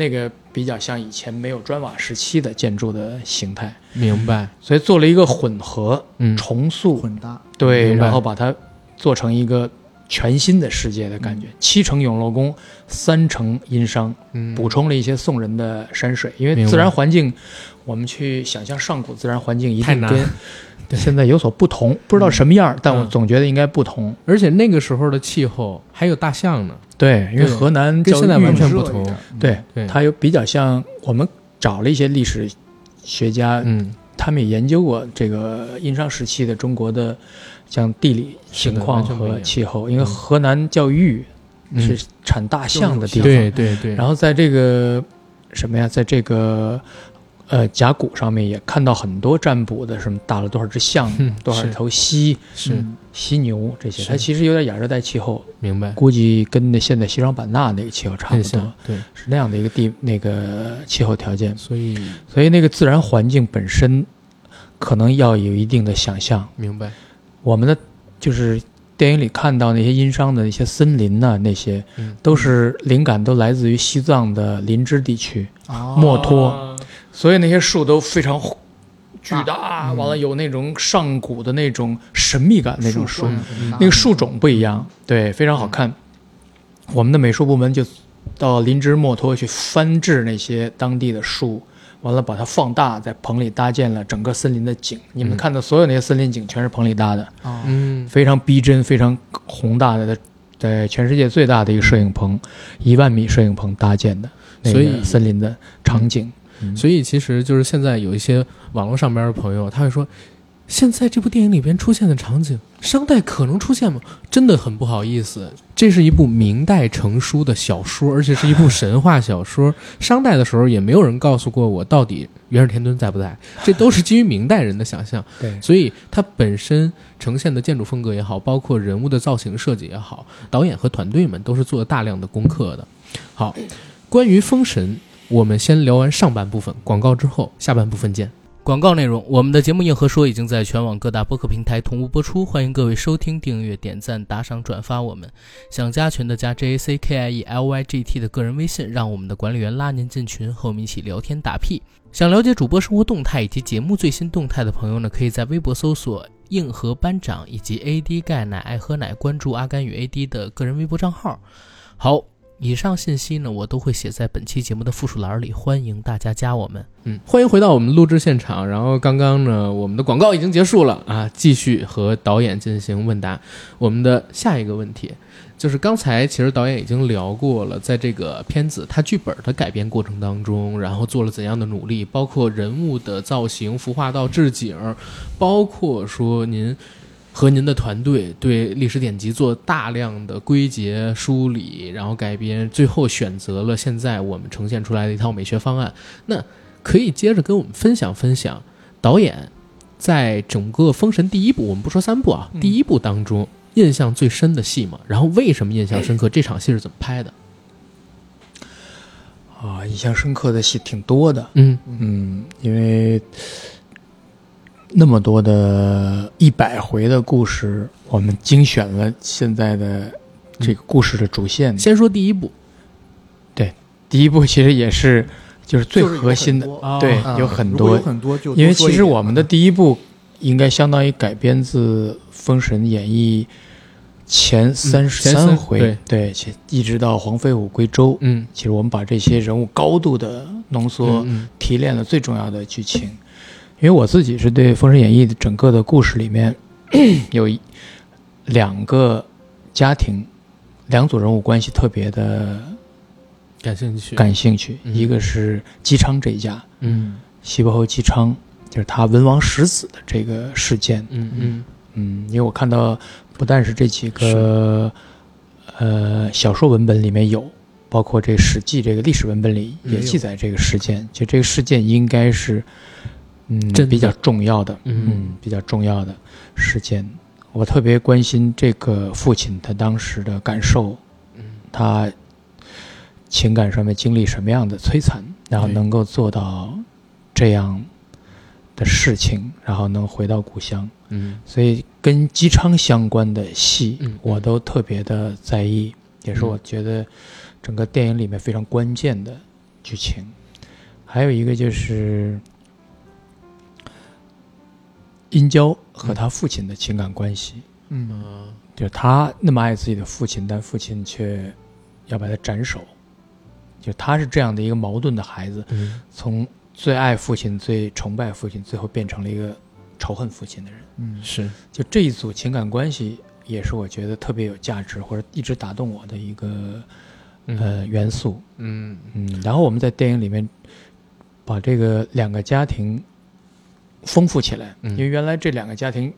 那个比较像以前没有砖瓦时期的建筑的形态，明白，所以做了一个混合嗯。重塑，混搭，对，然后把它做成一个全新的世界的感觉。七成永乐宫，三成殷商，嗯。补充了一些宋人的山水，因为自然环境，我们去想象上古自然环境一定跟现在有所不同，不知道什么样，但我嗯。总觉得应该不同。而且那个时候的气候还有大象呢，对，因为河南跟现在完全不同。对，对，它有比较像我们找了一些历史学家嗯。他们也研究过这个殷商时期的中国的像地理情况和气候，因为嗯。河南叫豫嗯。是产大象的地方，对对对，然后在这个什么呀，在这个呃甲骨上面也看到很多占卜的，什么打了多少只象，嗯多少头犀、是嗯犀牛这些，它其实有点亚热带气候，明白，估计跟那现在西双版纳那个气候差不多，，对，是那样的一个地那个气候条件，所以所以那个自然环境本身可能要有一定的想象。明白，我们的就是电影里看到那些殷商的那些森林呐、那些嗯，都是灵感都来自于西藏的林芝地区。哦墨脱，所以那些树都非常巨大，嗯。完了有那种上古的那种神秘感，那种树，那个树种不一样，对，非常好看。我们的美术部门就到林芝墨脱去翻制那些当地的树，完了把它放大，在棚里搭建了整个森林的景。你们嗯看到所有那些森林景全是棚里搭的，哦嗯，非常逼真、非常宏大的，在全世界最大的一个摄影棚，一万米摄影棚搭建的那所以个森林的场景。所以其实就是现在有一些网络上边的朋友，他会说，现在这部电影里边出现的场景，商代可能出现吗？真的很不好意思，这是一部明代成书的小说，而且是一部神话小说。商代的时候也没有人告诉过我到底元始天尊在不在，这都是基于明代人的想象。对，所以它本身呈现的建筑风格也好，包括人物的造型设计也好，导演和团队们都是做了大量的功课的。好，关于《封神》，我们先聊完上半部分，广告之后，下半部分见。广告内容：我们的节目《硬核说》已经在全网各大播客平台同步播出，欢迎各位收听、订阅、点赞、打赏、转发我们。想加群的加 J A C K I E L Y G T 的个人微信，让我们的管理员拉您进群，和我们一起聊天打屁。想了解主播生活动态以及节目最新动态的朋友呢，可以在微博搜索“硬核班长”以及 “AD 钙奶爱喝奶”，关注阿甘与 AD 的个人微博账号。好，以上信息呢，我都会写在本期节目的附属栏里，欢迎大家加我们。嗯，欢迎回到我们录制现场。然后刚刚呢，我们的广告已经结束了啊，继续和导演进行问答。我们的下一个问题就是刚才其实导演已经聊过了，在这个片子它剧本的改编过程当中，然后做了怎样的努力，包括人物的造型、服化道、置景，包括说您和您的团队对历史典籍做大量的归结梳理，然后改编，最后选择了现在我们呈现出来的一套美学方案。那可以接着跟我们分享分享导演在整个《封神》第一部，我们不说三部啊，嗯第一部当中印象最深的戏嘛，然后为什么印象深刻？这场戏是怎么拍的？啊，印象深刻的戏挺多的，嗯嗯，因为那么多的一百回的故事，我们精选了现在的这个故事的主线。先说第一部，对第一部其实也是就是最核心的。对，嗯有很多。有。很多就因为其实我们的第一部应该相当于改编自《封神演义》前三十三三回，对。对，一直到黄飞虎归周。嗯，其实我们把这些人物高度的浓缩，嗯。提炼了最重要的剧情。因为我自己是对《封神演义》的整个的故事里面有两个家庭、两组人物关系特别的感兴趣，感兴趣。嗯一个是姬昌这一家，嗯西伯侯姬昌，就是他文王十子的这个事件。嗯嗯嗯，因为我看到不但是这几个呃小说文本里面有，包括这《史记》这个历史文本里也记载这个事件，就这个事件应该是嗯真比较重要的，嗯。比较重要的事件。我特别关心这个父亲他当时的感受，嗯。他情感上面经历什么样的摧残，然后能够做到这样的事情，然后能回到故乡。嗯。所以跟姬昌相关的戏，嗯我都特别的在意，也是嗯。我觉得整个电影里面非常关键的剧情。还有一个就是殷郊和他父亲的情感关系，嗯。啊就是他那么爱自己的父亲，但父亲却要把他斩首，就他是这样的一个矛盾的孩子，嗯。从最爱父亲、最崇拜父亲，最后变成了一个仇恨父亲的人。嗯是。就这一组情感关系，也是我觉得特别有价值或者一直打动我的一个呃元素。嗯。嗯，然后我们在电影里面把这个两个家庭丰富起来，嗯。因为原来这两个家庭，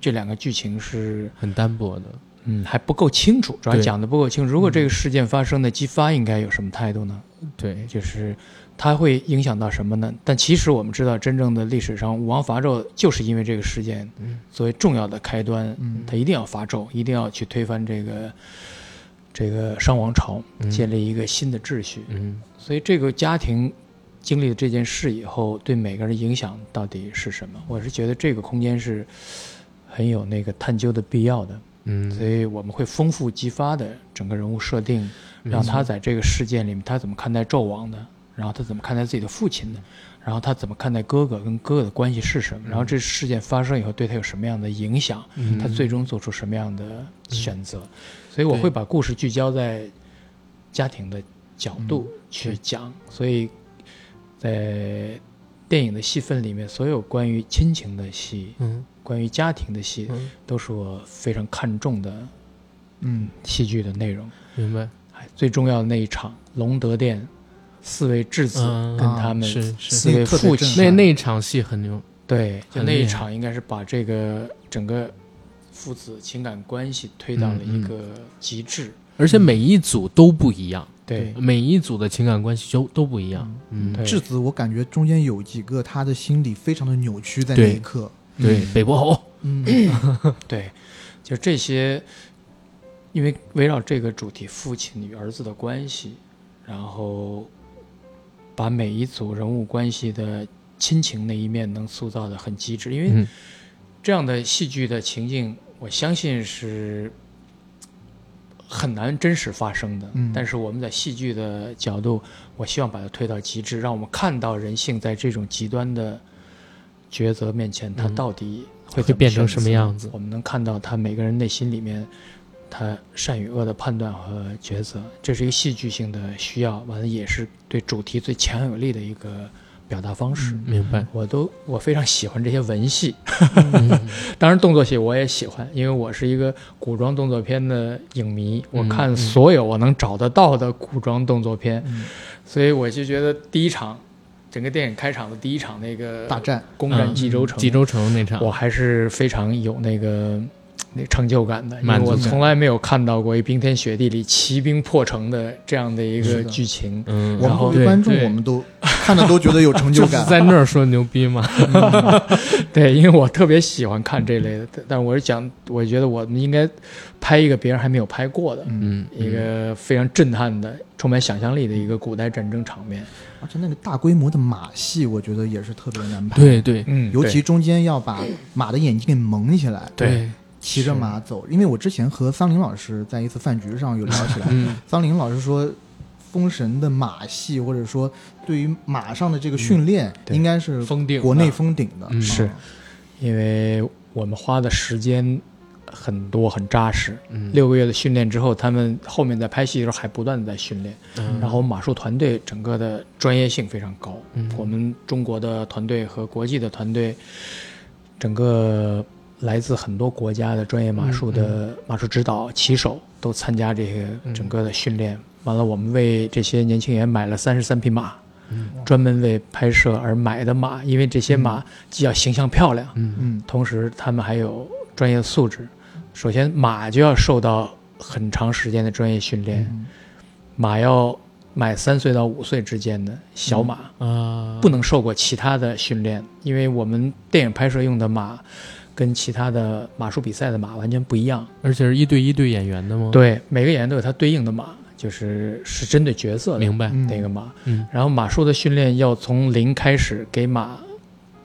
这两个剧情是很单薄的，嗯还不够清楚，主要讲的不够清楚。如果这个事件发生的激发应该有什么态度呢？对，就是它会影响到什么呢？但其实我们知道，真正的历史上武王伐纣就是因为这个事件嗯。作为重要的开端，嗯。他一定要伐纣，一定要去推翻这个这个商王朝，嗯。建立一个新的秩序。嗯。所以这个家庭经历了这件事以后，对每个人影响到底是什么？我是觉得这个空间是很有那个探究的必要的。嗯，所以我们会丰富激发的整个人物设定，让他在这个事件里面，他怎么看待纣王的，然后他怎么看待自己的父亲的，然后他怎么看待哥哥跟哥哥的关系是什么，然后这事件发生以后对他有什么样的影响，嗯。他最终做出什么样的选择。所以我会把故事聚焦在家庭的角度去讲，所以在电影的戏份里面，所有关于亲情的戏、嗯。关于家庭的戏，嗯，都是我非常看重的嗯戏剧的内容。明白，哎最重要的那一场，隆德殿四位质子嗯跟他们四位父亲，那那一场戏很牛，对，就那一场应该是把这个整个父子情感关系推到了嗯。一个极致。而且每一组都不一样，对，每一组的情感关系都都不一样，嗯，对。质子，我感觉中间有几个他的心理非常的扭曲，在那一刻，对，北伯侯，嗯。对，就这些，因为围绕这个主题，父亲与儿子的关系，然后把每一组人物关系的亲情那一面能塑造的很极致，因为嗯。这样的戏剧的情境，我相信是很难真实发生的。嗯但是我们在戏剧的角度，我希望把它推到极致，让我们看到人性在这种极端的抉择面前，他嗯到底会会变成什么样子我们能看到他每个人内心里面。他善与恶的判断和抉择，这是一个戏剧性的需要，完了也是对主题最强有力的一个表达方式。明白，我都我非常喜欢这些文戏，嗯 当然动作戏我也喜欢，因为我是一个古装动作片的影迷，我嗯看所有我能找得到的古装动作片，嗯所以我就觉得第一场，整个电影开场的第一场那个大战，攻占冀州城，冀州城那场，我还是非常有那个。那成就感的，因为我从来没有看到过一冰天雪地里骑兵破城的这样的一个剧情。嗯，然后观众，我们都看的都觉得有成就 就是感。在那儿说牛逼嘛，对，因为我特别喜欢看这类的，但我是讲，我觉得我们应该拍一个别人还没有拍过的，嗯，嗯，一个非常震撼的、充满想象力的一个古代战争场面。而且那个大规模的马戏，我觉得也是特别难拍。对，对。嗯尤其中间要把马的眼睛给蒙起来，对骑着马走。因为我之前和桑林老师在一次饭局上有聊起来，嗯。桑林老师说，封神的马戏或者说对于马上的这个训练，对。应该是封顶国内的封顶的。嗯是。啊因为我们花的时间很多、很扎实。嗯，六个月的训练之后，他们后面在拍戏的时候还不断的在训练，嗯。然后马术团队整个的专业性非常高。嗯。我们中国的团队和国际的团队，整个来自很多国家的专业马术的马术指导、骑手都参加这个整个的训练。完了，我们为这些年轻人买了三十三匹马，嗯。专门为拍摄而买的马，因为这些马既要形象漂亮，嗯。嗯。同时他们还有专业素质。首先，马就要受到很长时间的专业训练，嗯。马要买三岁到五岁之间的小马。啊，不能受过其他的训练，因为我们电影拍摄用的马跟其他的马术比赛的马完全不一样。而且是一对一对演员的吗？，对，每个演员都有他对应的马，就是是针对角色的明白，嗯那个马。嗯然后马术的训练要从零开始给马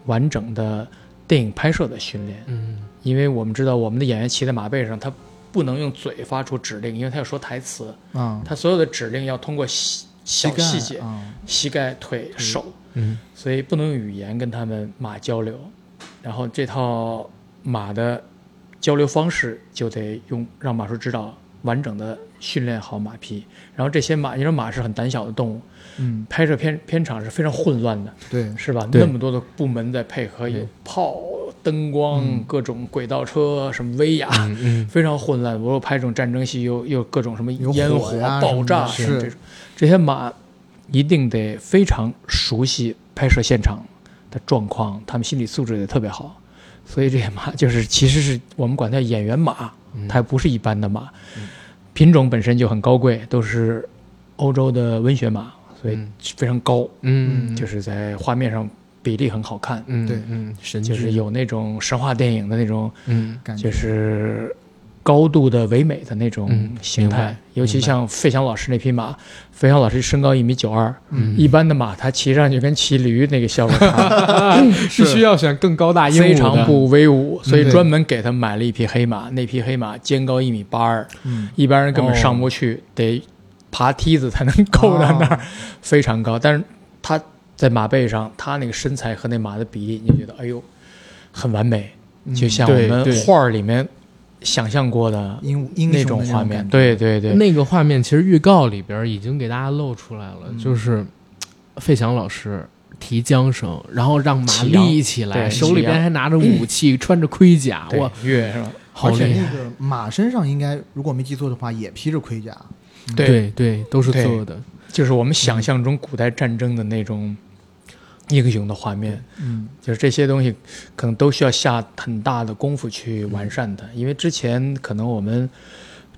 完整的电影拍摄的训练，嗯因为我们知道我们的演员骑在马背上，他不能用嘴发出指令，因为他要说台词，啊，他所有的指令要通过细小膝盖细节，啊，膝盖、腿、手。嗯。所以不能用语言跟他们马交流，然后这套马的交流方式就得用让马术指导完整的训练好马匹，然后这些马，你说马是很胆小的动物，嗯，拍摄片片场是非常混乱的，对，是吧？那么多的部门在配合，有炮、灯光、嗯。各种轨道车，什么威亚。非常混乱，我又拍这种战争戏，又又各种什么烟火呀爆炸是。这种，这些马一定得非常熟悉拍摄现场，的状况，他们心理素质也特别好，所以这些马就是其实是我们管它演员马，嗯。它不是一般的马。嗯，品种本身就很高贵，都是欧洲的温血马，所以嗯。非常高，嗯，就是在画面上比例很好看，嗯对嗯，神就是有那种神话电影的那种，嗯感觉。就是高度的唯美的那种嗯形态。尤其像费翔老师那匹马，费翔老师身高一米九二，嗯。一般的马他骑上去跟骑驴那个效果 差，必须要选更高大英武的非常不威武，所以专门给他买了一匹黑马。那匹黑马肩高一米八二，嗯。一般人根本上不去，得爬梯子才能够到那儿，哦。非常高。但是他在马背上，他那个身材和那马的比例，你觉得哎呦，很完美，嗯就像我们画儿里面想象过的英英那种画面。对对对，那个画面其实预告里边已经给大家露出来了，嗯就是费翔老师提缰绳，然后让马立起来，手里边还拿着武 器，穿着盔甲，对哇，月是吧？好而且厉害！那个马身上应该，如果没记错的话，也披着盔甲。对对对，都是做的，就是我们想象中古代战争的那种英雄的画面。嗯就是这些东西可能都需要下很大的功夫去完善它，因为之前可能我们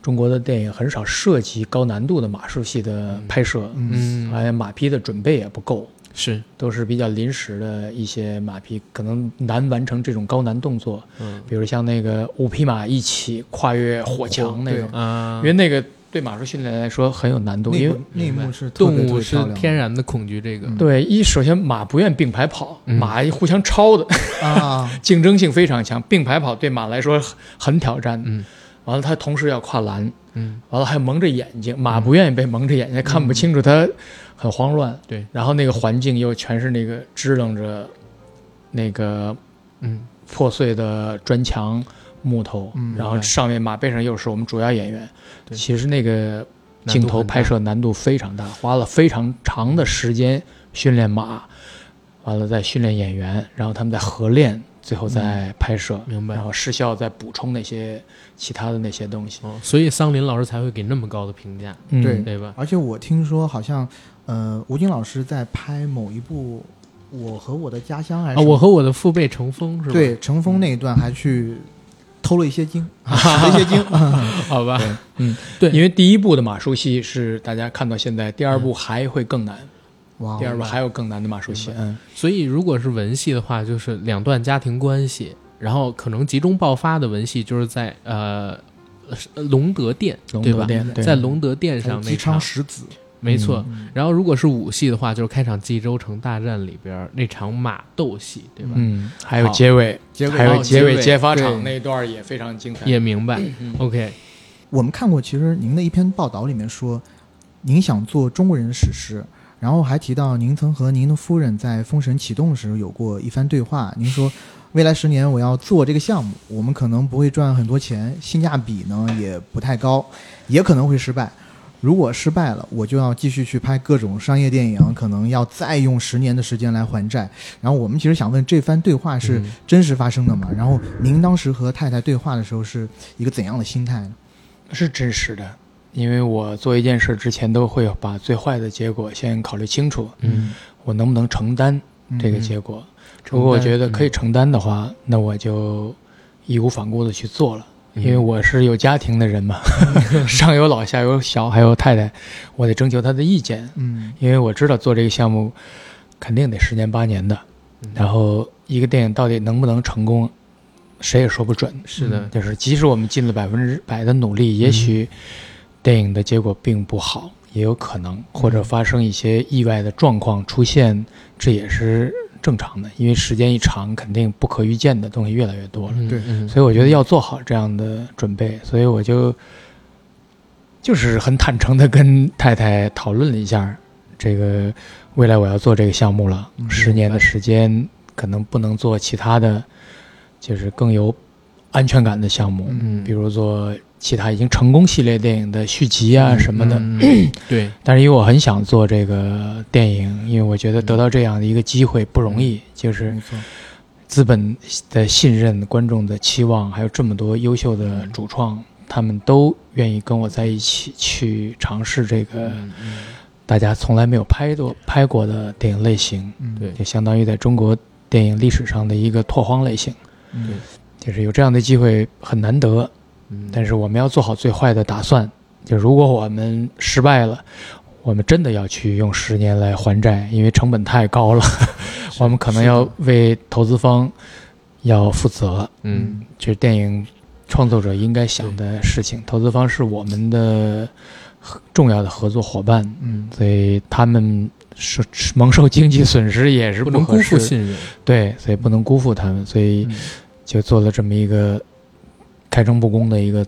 中国的电影很少涉及高难度的马术戏的拍摄，嗯。而且马匹的准备也不够，是，都是比较临时的一些马匹，可能难完成这种高难动作，嗯。比如像那个五匹马一起跨越火墙那种，啊。因为，那个对马术训练来说很有难度，因为那部那一明白幕是动物是天然的恐惧这个，嗯。对一首先马不愿并排跑，嗯。马互相超的，啊，竞争性非常强，并排跑对马来说很很挑战。嗯。完了，它同时要跨栏，嗯。完了还蒙着眼睛，马不愿意被蒙着眼睛，看不清楚，它很慌乱。对，然后那个环境又全是那个支棱着那个嗯。破碎的砖墙、木头，嗯然后上面马背上又是我们主要演员。对其实那个镜头拍摄难度非常大，花了非常长的时间训练马，完了再训练演员，然后他们再合练，最后再拍摄。明白然后失效再补充那些其他的那些东西。哦，所以桑林老师才会给那么高的评价，嗯对对吧？而且我听说好像，呃，吴京老师在拍某一部《我和我的家乡》还是啊，我和我的父辈乘风是吧？，对乘风那一段还去偷了一些经，一些经。好吧，嗯，对。因为第一部的马术戏是大家看到现在，第二部还会更难，哇哦，第二部还有更难的马术戏。嗯，所以如果是文戏的话，就是两段家庭关系，然后可能集中爆发的文戏就是在呃呃隆德殿，对吧？在隆德殿上那场。昌，十子，没错。嗯然后如果是武戏的话，就是开场冀州城大战里边那场马斗戏，对吧？嗯，还有结尾，结尾还有哦结尾揭发场那段也非常精彩。也明白。嗯 OK，我们看过，其实您的一篇报道里面说，您想做中国人的史诗，然后还提到您曾和您的夫人在封神启动时有过一番对话。您说，未来十年我要做这个项目，我们可能不会赚很多钱，性价比呢也不太高，也可能会失败。如果失败了，我就要继续去拍各种商业电影，可能要再用十年的时间来还债。然后我们其实想问，这番对话是嗯真实发生的吗？然后您当时和太太对话的时候是一个怎样的心态呢？是真实的，因为我做一件事之前都会把最坏的结果先考虑清楚，嗯，我能不能承担这个嗯结果。如果我觉得可以承担的话，那我就义无反顾的去做了。嗯因为我是有家庭的人嘛，上有老下有小，还有太太，我得征求她的意见。嗯因为我知道做这个项目肯定得十年八年的，嗯然后一个电影到底能不能成功，谁也说不准。是的，就是即使我们尽了百分之百的努力，也许电影的结果并不好，也有可能或者发生一些意外的状况出现，这也是正常的。因为时间一长，肯定不可预见的东西越来越多了。嗯对嗯所以我觉得要做好这样的准备，所以我就就是很坦诚的跟太太讨论了一下，这个未来我要做这个项目了，嗯十年的时间可能不能做其他的，就是更有安全感的项目，嗯，比如做其他已经成功系列电影的续集啊嗯什么的。嗯 对，但是因为我很想做这个电影，因为我觉得得到这样的一个机会不容易，就是，资本的信任、观众的期望，还有这么多优秀的主创，他们都愿意跟我在一起去尝试这个嗯嗯。大家从来没有拍过拍过的电影类型，嗯。对。就相当于在中国电影历史上的一个拓荒类型，嗯就是有这样的机会很难得，嗯，但是我们要做好最坏的打算，就如果我们失败了。我们真的要去用十年来还债，因为成本太高了，我们可能要为投资方要负责。嗯这是电影创作者应该想的事情。投资方是我们的合重要的合作伙伴，嗯所以他们是是蒙受经济损失也是不能辜负信任，对，所以不能辜负他们，所以嗯就做了这么一个开诚布公的一个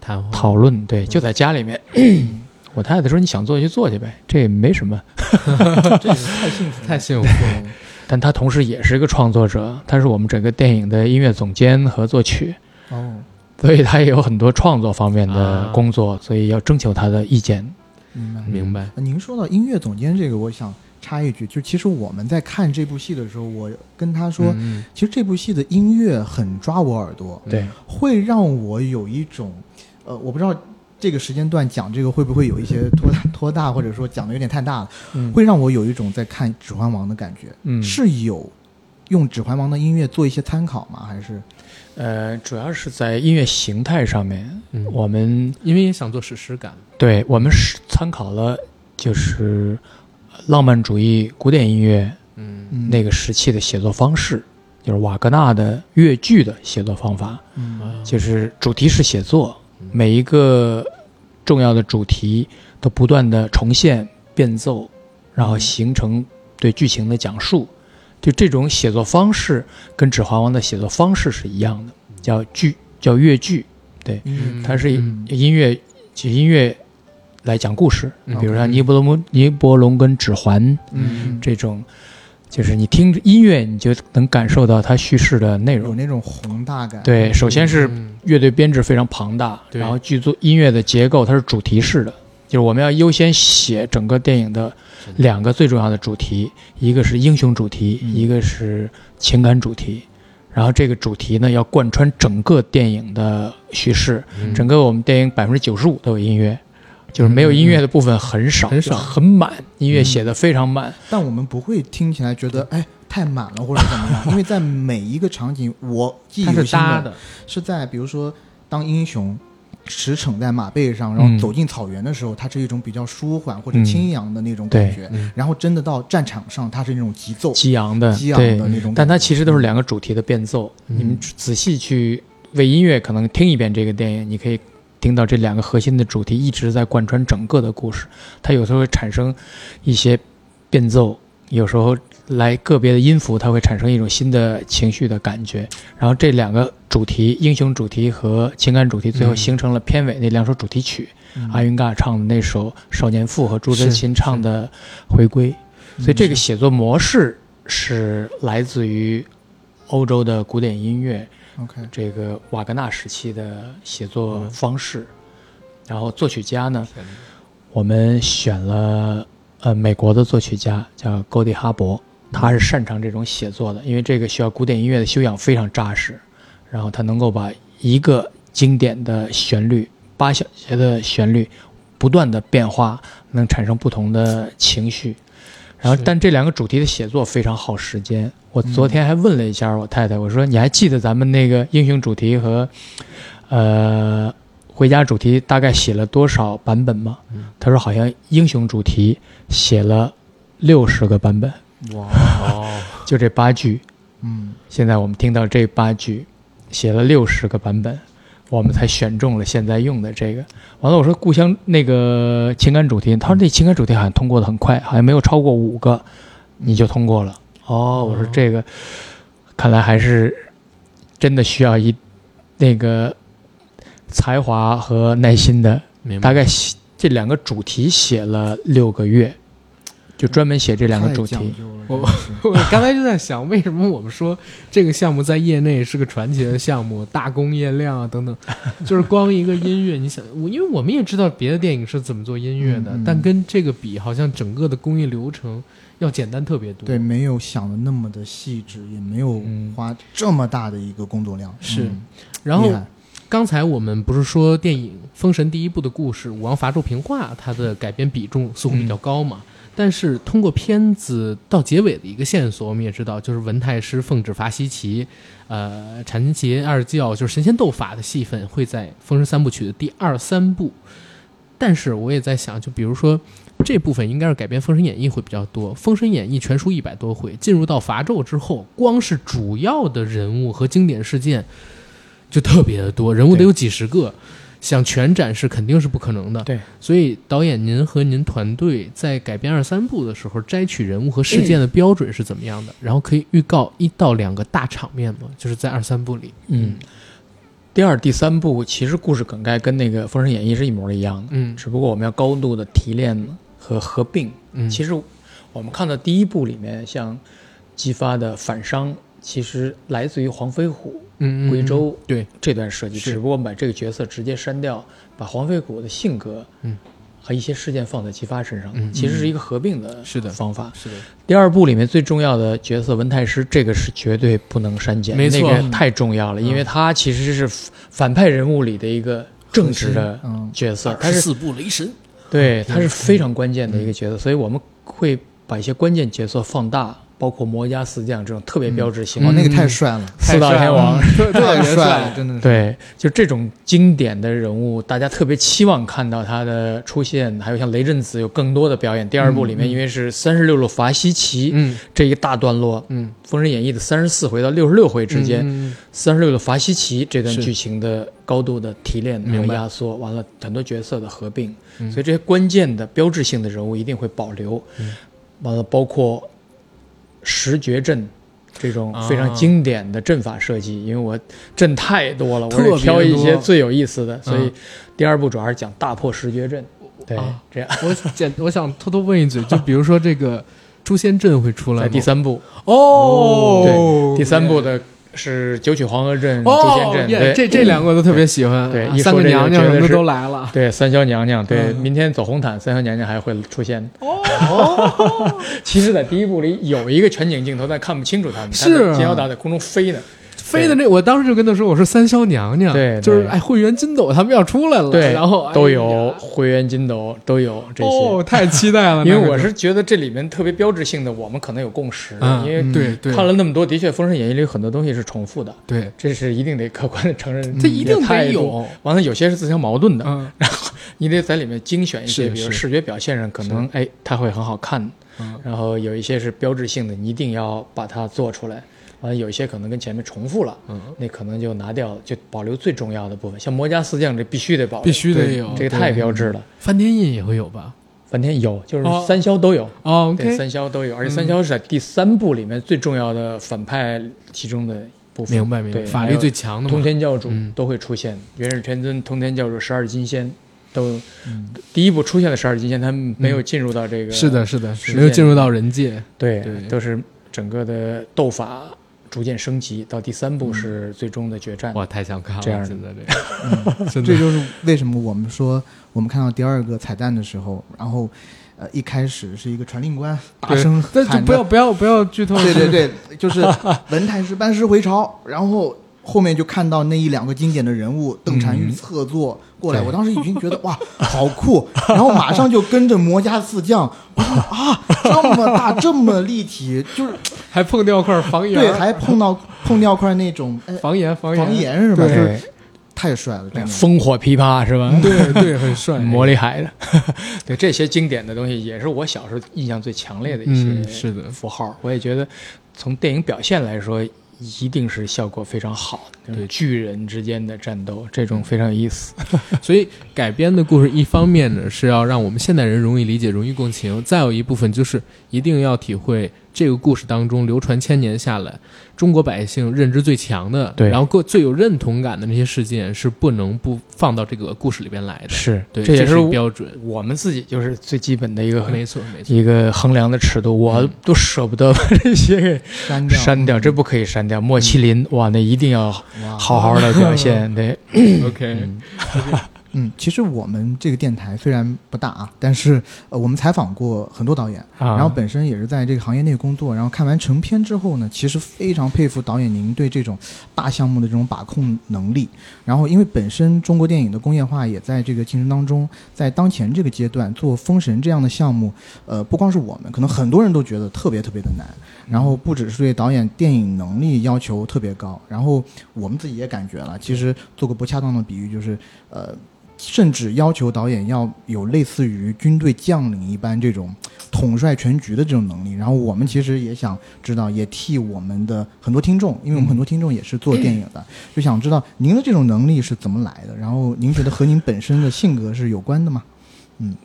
谈话讨论。对，就在家里面。我太太说：“你想做就做去呗，这也没什么。这个太幸福，太幸福了。”但他同时也是一个创作者，他是我们整个电影的音乐总监和作曲。哦，所以他也有很多创作方面的啊工作，所以要征求他的意见。明白明白。呃您说到音乐总监这个，我想插一句，就其实我们在看这部戏的时候，我跟他说，嗯其实这部戏的音乐很抓我耳朵，对，会让我有一种，呃，我不知道这个时间段讲这个会不会有一些拖大拖大，或者说讲的有点太大了，嗯。会让我有一种在看《指环王》的感觉。嗯。是有用《指环王》的音乐做一些参考吗？还是？呃，主要是在音乐形态上面，嗯我们因为也想做史诗感，对我们是参考了就是浪漫主义古典音乐嗯。嗯那个时期的写作方式，就是瓦格纳的越剧的写作方法，嗯。就是主题式写作嗯，每一个重要的主题都不断的重现、变奏，然后形成对剧情的讲述。就这种写作方式跟《指环王》的写作方式是一样的，叫剧，叫越剧。对，嗯。它是音乐，就音乐来讲故事。嗯比如说尼伯龙、尼伯龙跟指环嗯这种，就是你听音乐，你就能感受到它叙事的内容。有那种宏大感。对，首先是嗯乐队编制非常庞大，对然后剧作音乐的结构它是主题式的，就是我们要优先写整个电影的两个最重要的主题，一个是英雄主题，嗯一个是情感主题。然后这个主题呢要贯穿整个电影的叙事，嗯整个我们电影百分之九十五都有音乐，就是没有音乐的部分很少，很少。很满，音乐写的非常满。但我们不会听起来觉得哎太满了或者怎么样，因为在每一个场景，我记忆它犹新的是搭的，是在比如说当英雄驰骋在马背上，然后嗯。走进草原的时候，它是一种比较舒缓或者嗯。轻扬的那种感觉，嗯。然后真的到战场上，它是那种急奏、激昂的，激昂的那种感觉，但它其实都是两个主题的变奏。嗯。你们仔细去为音乐可能听一遍这个电影，你可以听到这两个核心的主题一直在贯穿整个的故事。它有时候会产生一些变奏，有时候来个别的音符，它会产生一种新的情绪的感觉。然后这两个主题，英雄主题和情感主题，最后嗯形成了片尾那两首主题曲。嗯阿云嘎唱的那首《少年赋》和朱真是琴唱的《回归》，嗯所以这个写作模式是来自于欧洲的古典音乐，OK，这个瓦格纳时期的写作方式。然后作曲家呢，我们选了呃美国的作曲家叫高迪哈伯，他是擅长这种写作的，因为这个需要古典音乐的修养非常扎实，然后他能够把一个经典的旋律八小节的旋律不断的变化，能产生不同的情绪。然后，但这两个主题的写作非常耗时间。我昨天还问了一下我太太，我说你还记得咱们那个英雄主题和呃回家主题大概写了多少版本吗？嗯。他说好像英雄主题写了六十个版本，哇，哦，就这八句。嗯。现在我们听到这八句，写了六十个版本，我们才选中了现在用的这个。完了，我说故乡那个情感主题，他说那情感主题好像通过的很快，好像没有超过五个，你就通过了。哦，我说这个看来还是真的需要一那个才华和耐心的，明白。大概写这两个主题写了六个月，就专门写这两个主题。我 我刚才就在想，为什么我们说这个项目在业内是个传奇的项目，大工业量啊等等，就是光一个音乐，你想，我因为我们也知道别的电影是怎么做音乐的，但跟这个比，好像整个的工业流程要简单特别多。对，没有想的那么的细致，也没有嗯花这么大的一个工作量。是嗯然后刚才我们不是说电影《封神》第一部的故事《武王伐纣平话》，它的改编比重似乎比较高嘛？但是通过片子到结尾的一个线索，我们也知道，就是文太师奉旨伐西岐，呃，禅节二教就是神仙斗法的戏份会在《封神三部曲》的第二三部。但是我也在想，就比如说这部分应该是改编《封神演义》会比较多，《封神演义》全书一百多回，进入到伐纣之后，光是主要的人物和经典事件就特别的多，人物得有几十个，想全展示肯定是不可能的。对，所以导演您和您团队在改编二三部的时候，摘取人物和事件的标准是怎么样的？然后可以预告一到两个大场面吗？就是在二三部里，嗯，第二、第三部其实故事梗概跟那个《封神演义》是一模一样的，嗯只不过我们要高度的提炼和合并。嗯，其实我们看到第一部里面，像激发的反伤，其实来自于黄飞虎嗯嗯归州对，这段设计，是。只不过我们把这个角色直接删掉，把黄飞虎的性格，嗯，和一些事件放在姬发身上，嗯其实是一个合并的是的方法。是的，第二部里面最重要的角色文太师，这个是绝对不能删减，没错那个太重要了，嗯因为他其实是反派人物里的一个正直的嗯角色，他是四部雷神，对，他是非常关键的一个角色，所以我们会把一些关键角色放大，包括魔家四将这种特别标志性那个太帅了，四大天王。特特太帅别帅了，，真的是。对，就这种经典的人物，大家特别期望看到他的出现。还有像雷震子有更多的表演。第二部里面，因为是三十六路伐西岐、嗯。这一大段落，嗯《封神演义》的三十四回到六十六回之间，嗯三十六路伐西岐这段剧情的高度的提炼和明白。压缩，完了很多角色的合并，嗯。所以这些关键的标志性的人物一定会保留。嗯。完了，包括十绝阵。这种啊非常经典的阵法设计，因为我阵太多了，我挑一些最有意思的，所以嗯第二部主要是讲大破十绝阵。对，啊这样我简我想偷偷问一嘴，就比如说这个诛仙阵会出来？在第三部，哦，对，第三部的是九曲黄河镇、朱仙哦，阵，对，这这两个我都特别喜欢，对啊三个娘娘什么都来了，对，三霄娘娘，对，嗯明天走红毯，三霄娘娘还会出现。哦，其实，在第一部里有一个全景镜头，但看不清楚他们。是啊金腰打在空中飞呢。飞的那，我当时就跟他说，我说三霄娘娘，对对就是哎，会员金斗他们要出来了，对，然后哎都有会员金斗，都有这些。哦，太期待了，因为我是觉得这里面特别标志性的，我们可能有共识，嗯，因为对对看了那么多，的确《封神演义》里有很多东西是重复的，对，这是一定得客观的承认。这一定得。有，完了，有些是自相矛盾的，嗯你得在里面精选一些，比如视觉表现上可能哎，它会很好看。嗯然后有一些是标志性的，你一定要把它做出来。完了，有一些可能跟前面重复了，嗯，那可能就拿掉，就保留最重要的部分。像魔家四将这必须得保留，必须得有这个太标志了。翻天印也会有吧？梵天有，就是哦。三消都有，哦对，三消都有，而且三消是在第三部里面最重要的反派其中的部分。明白明白，对法力最强的通，天教主嗯。都会出现，元始天尊、通天教主、十二金仙都嗯。第一部出现的十二金仙，他们没有进入到这个，是的，是的，没有进入到人界，对，对。都是整个的斗法逐渐升级，到第三部是最终的决战。哇，太想看了，这样的现在这个，嗯，真的这就是为什么我们说，我们看到第二个彩蛋的时候，然后，呃，一开始是一个传令官大对声但就喊着，不要不要不要剧透，对对对，就是文太师班师回朝，然后后面就看到那一两个经典的人物，邓婵玉侧坐过来，对我当时已经觉得哇，好酷，然后马上就跟着魔家四将，我说啊，这么大，这么立体，就是还碰掉块房檐，对，还碰到碰掉块那种哎 房檐房房檐是吧？对就是太帅了，真的。烽火琵琶是吧？对对，很帅，魔力海的，对这些经典的东西，也是我小时候印象最强烈的一嗯，些是的，符号。我也觉得，从电影表现来说，一定是效果非常好的。对巨人之间的战斗，这种非常有意思。所以改编的故事，一方面呢是要让我们现代人容易理解、容易共情；再有一部分就是一定要体会这个故事当中流传千年下来，中国百姓认知最强的，对然后各最有认同感的那些事件，是不能不放到这个故事里边来的。是，对，这也是标准。我们自己就是最基本的一个没错，没错。一个衡量的尺度，我都舍不得把这些给删掉，删掉，这不可以删掉。莫麒麟，哇，那一定要哇好好的表现。对，OK，嗯嗯，其实我们这个电台虽然不大啊，但是呃，我们采访过很多导演，啊然后本身也是在这个行业内工作，然后看完成片之后呢，其实非常佩服导演您对这种大项目的这种把控能力。然后因为本身中国电影的工业化也在这个进程当中，在当前这个阶段做《封神》这样的项目，呃，不光是我们，可能很多人都觉得特别特别的难。然后不只是对导演电影能力要求特别高，然后我们自己也感觉了，其实做个不恰当的比喻，就是呃。甚至要求导演要有类似于军队将领一般这种统帅全局的这种能力。然后我们其实也想知道，也替我们的很多听众，因为我们很多听众也是做电影的，就想知道您的这种能力是怎么来的。然后您觉得和您本身的性格是有关的吗？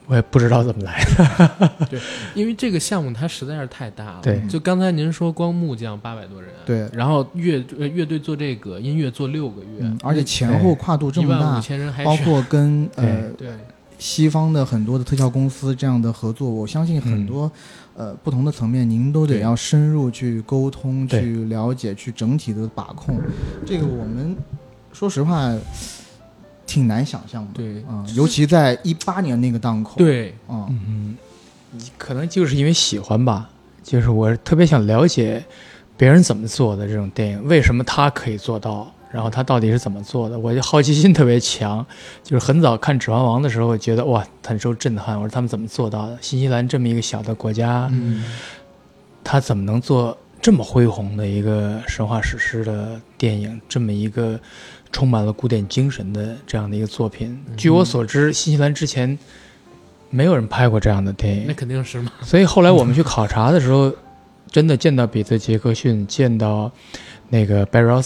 我也不知道怎么来的。对因为这个项目它实在是太大了。对就刚才您说光木匠八百多人，对，然后乐呃乐队做这个音乐做六个月，嗯，而且前后跨度这么一万五大，千人还包括 跟呃对西方的很多的特效公司这样的合作，我相信很多、呃不同的层面，您都得要深入去沟通、去了解、去整体的把控。这个我们说实话挺难想象的，对嗯、尤其在一八年那个档口，，对嗯、嗯，可能就是因为喜欢吧，就是我特别想了解别人怎么做的这种电影，为什么他可以做到，然后他到底是怎么做的，我就好奇心特别强。就是很早看《指环王》的时候，我觉得哇，很受震撼。我说他们怎么做到的？新西兰这么一个小的国家，嗯他怎么能做这么恢宏的一个神话史诗的电影，这么一个充满了古典精神的这样的一个作品？据我所知，新西兰之前没有人拍过这样的电影。那，肯定是嘛，所以后来我们去考察的时候，真的见到彼得·杰克逊，见到那个 Barry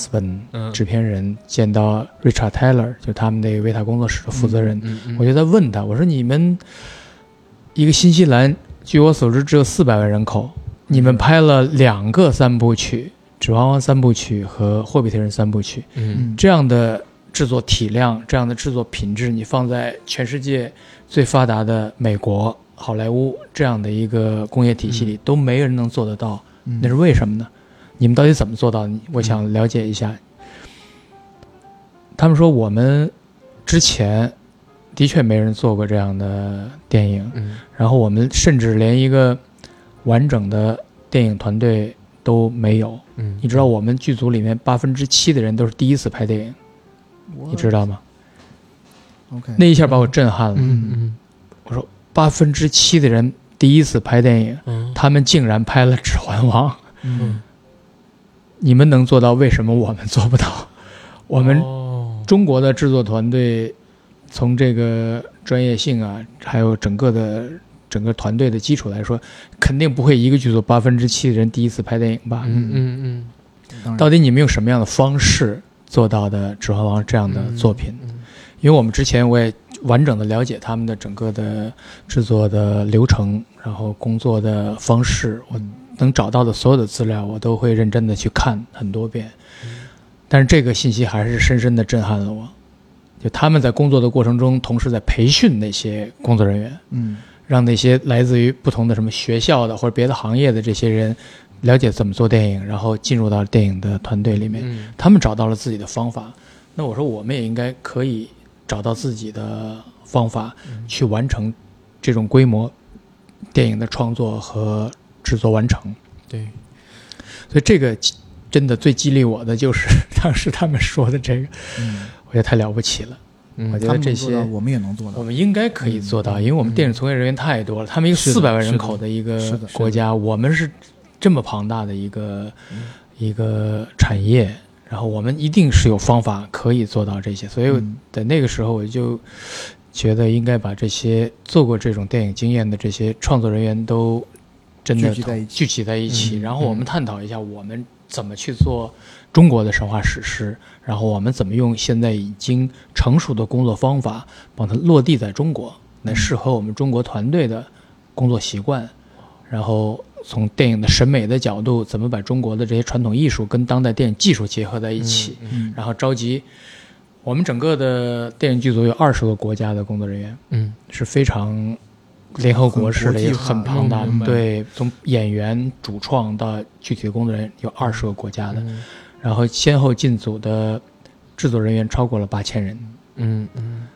嗯。制片人，见到 Richard Taylor，就他们那个维塔工作室的负责人，我就在问他，我说你们一个新西兰，据我所知只有四百万人口，你们拍了两个三部曲，《指环王》三部曲和《霍比特人》三部曲，嗯。嗯，这样的制作体量，这样的制作品质，你放在全世界最发达的美国、好莱坞这样的一个工业体系里，都没人能做得到，嗯。那是为什么呢？你们到底怎么做到？的？我想了解一下。他们说我们之前的确没人做过这样的电影，嗯。然后我们甚至连一个完整的电影团队都没有。嗯，你知道我们剧组里面八分之七的人都是第一次拍电影，你知道吗？OK，那一下把我震撼了。嗯嗯八分之七的人第一次拍电影，嗯他们竟然拍了《指环王》，嗯你们能做到，为什么我们做不到？我们哦中国的制作团队从这个专业性啊，还有整个的整个团队的基础来说，肯定不会一个剧组八分之七的人第一次拍电影吧？嗯嗯嗯到底你们用什么样的方式做到的《指环王》这样的作品？嗯因为我们之前我也完整的了解他们的整个的制作的流程，然后工作的方式，我嗯能找到的所有的资料，我都会认真的去看很多遍。但是这个信息还是深深的震撼了我。就他们在工作的过程中，同时在培训那些工作人员，嗯让那些来自于不同的什么学校的或者别的行业的这些人了解怎么做电影，然后进入到电影的团队里面。嗯他们找到了自己的方法，那我说我们也应该可以找到自己的方法，去完成这种规模电影的创作和制作完成。对，所以这个真的最激励我的就是当时他们说的这个，嗯，我觉得太了不起了。嗯。我觉得这些我们也能做到我。们应该可以做到，因为我们电影从业人员太多了，他们一个四百万人口的一个国家，我们是这么庞大的一个一个产业，然后我们一定是有方法可以做到这些，所以嗯。在那个时候我就觉得应该把这些做过这种电影经验的这些创作人员都真的聚集在一起聚集在一起，嗯然后我们探讨一下我们怎么去做中国的神话史诗，然后我们怎么用现在已经成熟的工作方法，帮它落地在中国，来适合我们中国团队的工作习惯，然后从电影的审美的角度，怎么把中国的这些传统艺术跟当代电影技术结合在一起，嗯然后召集我们整个的电影剧组有二十个国家的工作人员，嗯。是非常联合国式的一个很庞大对，从演员、主创到具体的工作人员有二十个国家的，嗯然后先后进组的制作人员超过了八千人。嗯嗯。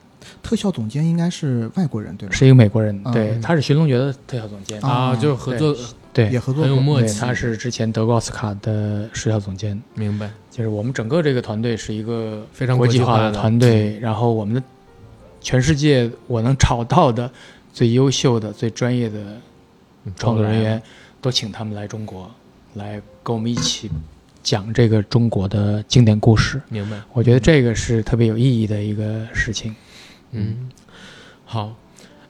特效总监应该是外国人对吧？是一个美国人，嗯对，他是《寻龙诀》的特效总监，啊。啊，就是合作，对也合作很有默契。他是之前德国奥斯卡的特效总监。明白，就是我们整个这个团队是一个非常国际化化的团队，然后我们的全世界我能找到的最优秀的、最专业的创作人员，都请他们来中国，来跟我们一起讲这个中国的经典故事。明白，我觉得这个是特别有意义的一个事情。嗯，好，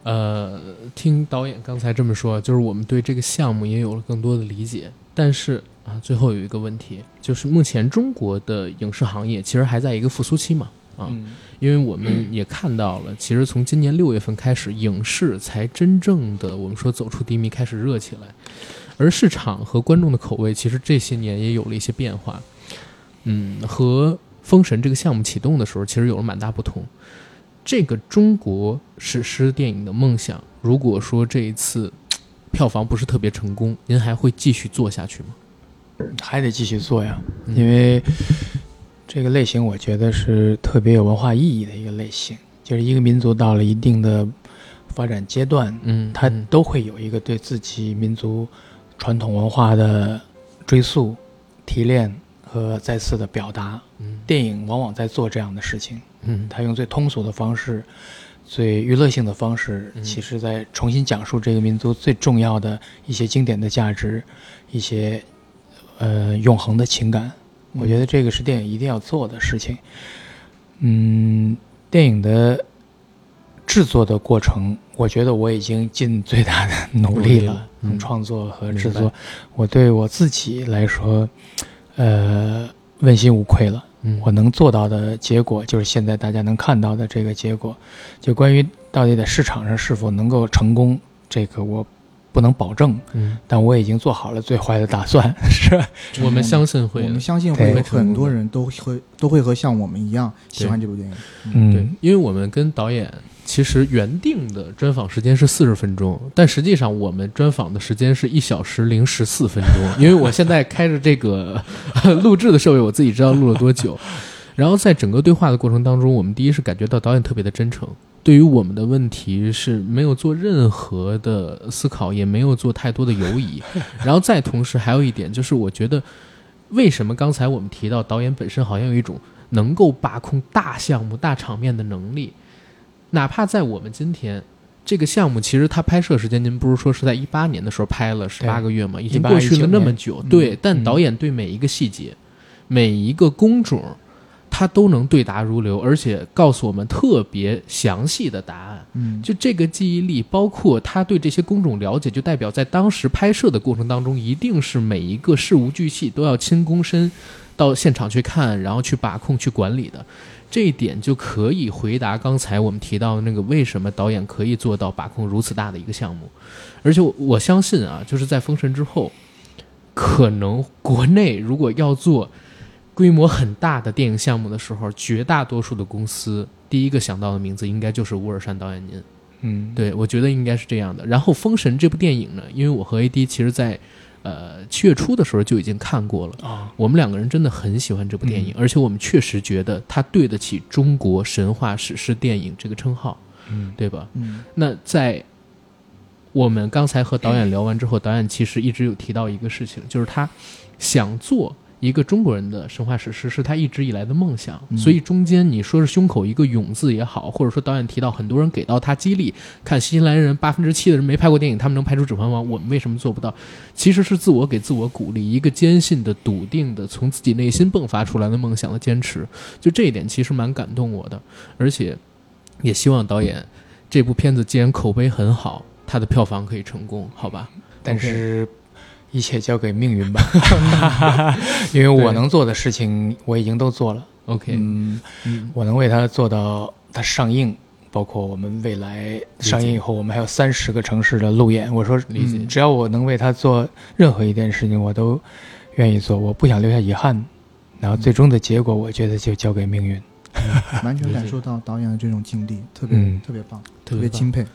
呃，听导演刚才这么说，就是我们对这个项目也有了更多的理解。但是啊，最后有一个问题，就是目前中国的影视行业其实还在一个复苏期嘛，啊，嗯因为我们也看到了，其实从今年六月份开始，影视才真正的我们说走出低迷，开始热起来，而市场和观众的口味，其实这些年也有了一些变化。嗯，和《封神》这个项目启动的时候，其实有了蛮大不同。这个中国史诗电影的梦想，如果说这一次票房不是特别成功，您还会继续做下去吗？还得继续做呀，嗯因为这个类型我觉得是特别有文化意义的一个类型，就是一个民族到了一定的发展阶段，嗯，它嗯都会有一个对自己民族传统文化的追溯、提炼和再次的表达。嗯电影往往在做这样的事情，嗯它用最通俗的方式、最娱乐性的方式，嗯其实在重新讲述这个民族最重要的一些经典的价值，一些呃永恒的情感。我觉得这个是电影一定要做的事情。嗯，电影的制作的过程，我觉得我已经尽最大的努力了，创作和制作，我对我自己来说，呃，问心无愧了。嗯，我能做到的结果，就是现在大家能看到的这个结果。就关于到底在市场上是否能够成功，这个我不能保证，嗯，但我已经做好了最坏的打算，是？我们相信会我们相信会有很多人都会都会和像我们一样喜欢这部电影。嗯，对，因为我们跟导演其实原定的专访时间是四十分钟，但实际上我们专访的时间是一小时零十四分钟。因为我现在开着这个 录制的设备，我自己知道录了多久。然后在整个对话的过程当中，我们第一是感觉到导演特别的真诚，对于我们的问题是没有做任何的思考，也没有做太多的犹疑。然后再同时还有一点就是，我觉得为什么刚才我们提到导演本身好像有一种能够把控大项目、大场面的能力，哪怕在我们今天。这个项目其实它拍摄时间，您不是说是在一八年的时候拍了十八个月吗？已经过去了那么久，对。嗯但嗯导演对每一个细节、每一个工种，他都能对答如流，而且告诉我们特别详细的答案。嗯，就这个记忆力，包括他对这些工种了解，就代表在当时拍摄的过程当中，一定是每一个事无巨细都要亲躬身到现场去看，然后去把控、去管理的。这一点就可以回答刚才我们提到的那个为什么导演可以做到把控如此大的一个项目。而且我我相信啊，就是在《封神》之后，可能国内如果要做规模很大的电影项目的时候，绝大多数的公司第一个想到的名字应该就是乌尔善导演您。嗯，对，我觉得应该是这样的。然后《封神》这部电影呢，因为我和 AD 其实在呃七月初的时候就已经看过了，啊，我们两个人真的很喜欢这部电影，而且我们确实觉得它对得起中国神话史诗电影这个称号，嗯，对吧？嗯。那在我们刚才和导演聊完之后，导演其实一直有提到一个事情，就是他想做一个中国人的神话史诗，是他一直以来的梦想。嗯所以中间你说是胸口一个勇字也好，或者说导演提到很多人给到他激励，看新西兰人八分之七的人没拍过电影，他们能拍出《指环王》，我们为什么做不到？其实是自我给自我鼓励，一个坚信的、笃定的，从自己内心迸发出来的梦想的坚持。就这一点其实蛮感动我的，而且也希望导演这部片子既然口碑很好，它的票房可以成功，好吧？但是一切交给命运吧，因为我能做的事情我已经都做了。OK，嗯，嗯我能为他做到他上映，包括我们未来上映以后，我们还有三十个城市的路演。我说，理解嗯只要我能为他做任何一件事情，我都愿意做，我不想留下遗憾。然后最终的结果，我觉得就交给命运。完全感受到导演的这种经历，特别、嗯特别棒，特别棒特别钦佩。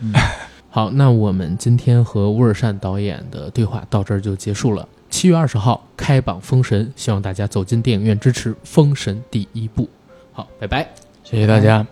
好，那我们今天和乌尔善导演的对话到这儿就结束了。七月二十号开榜《封神》，希望大家走进电影院支持《封神》第一部。好，拜拜。谢谢大家。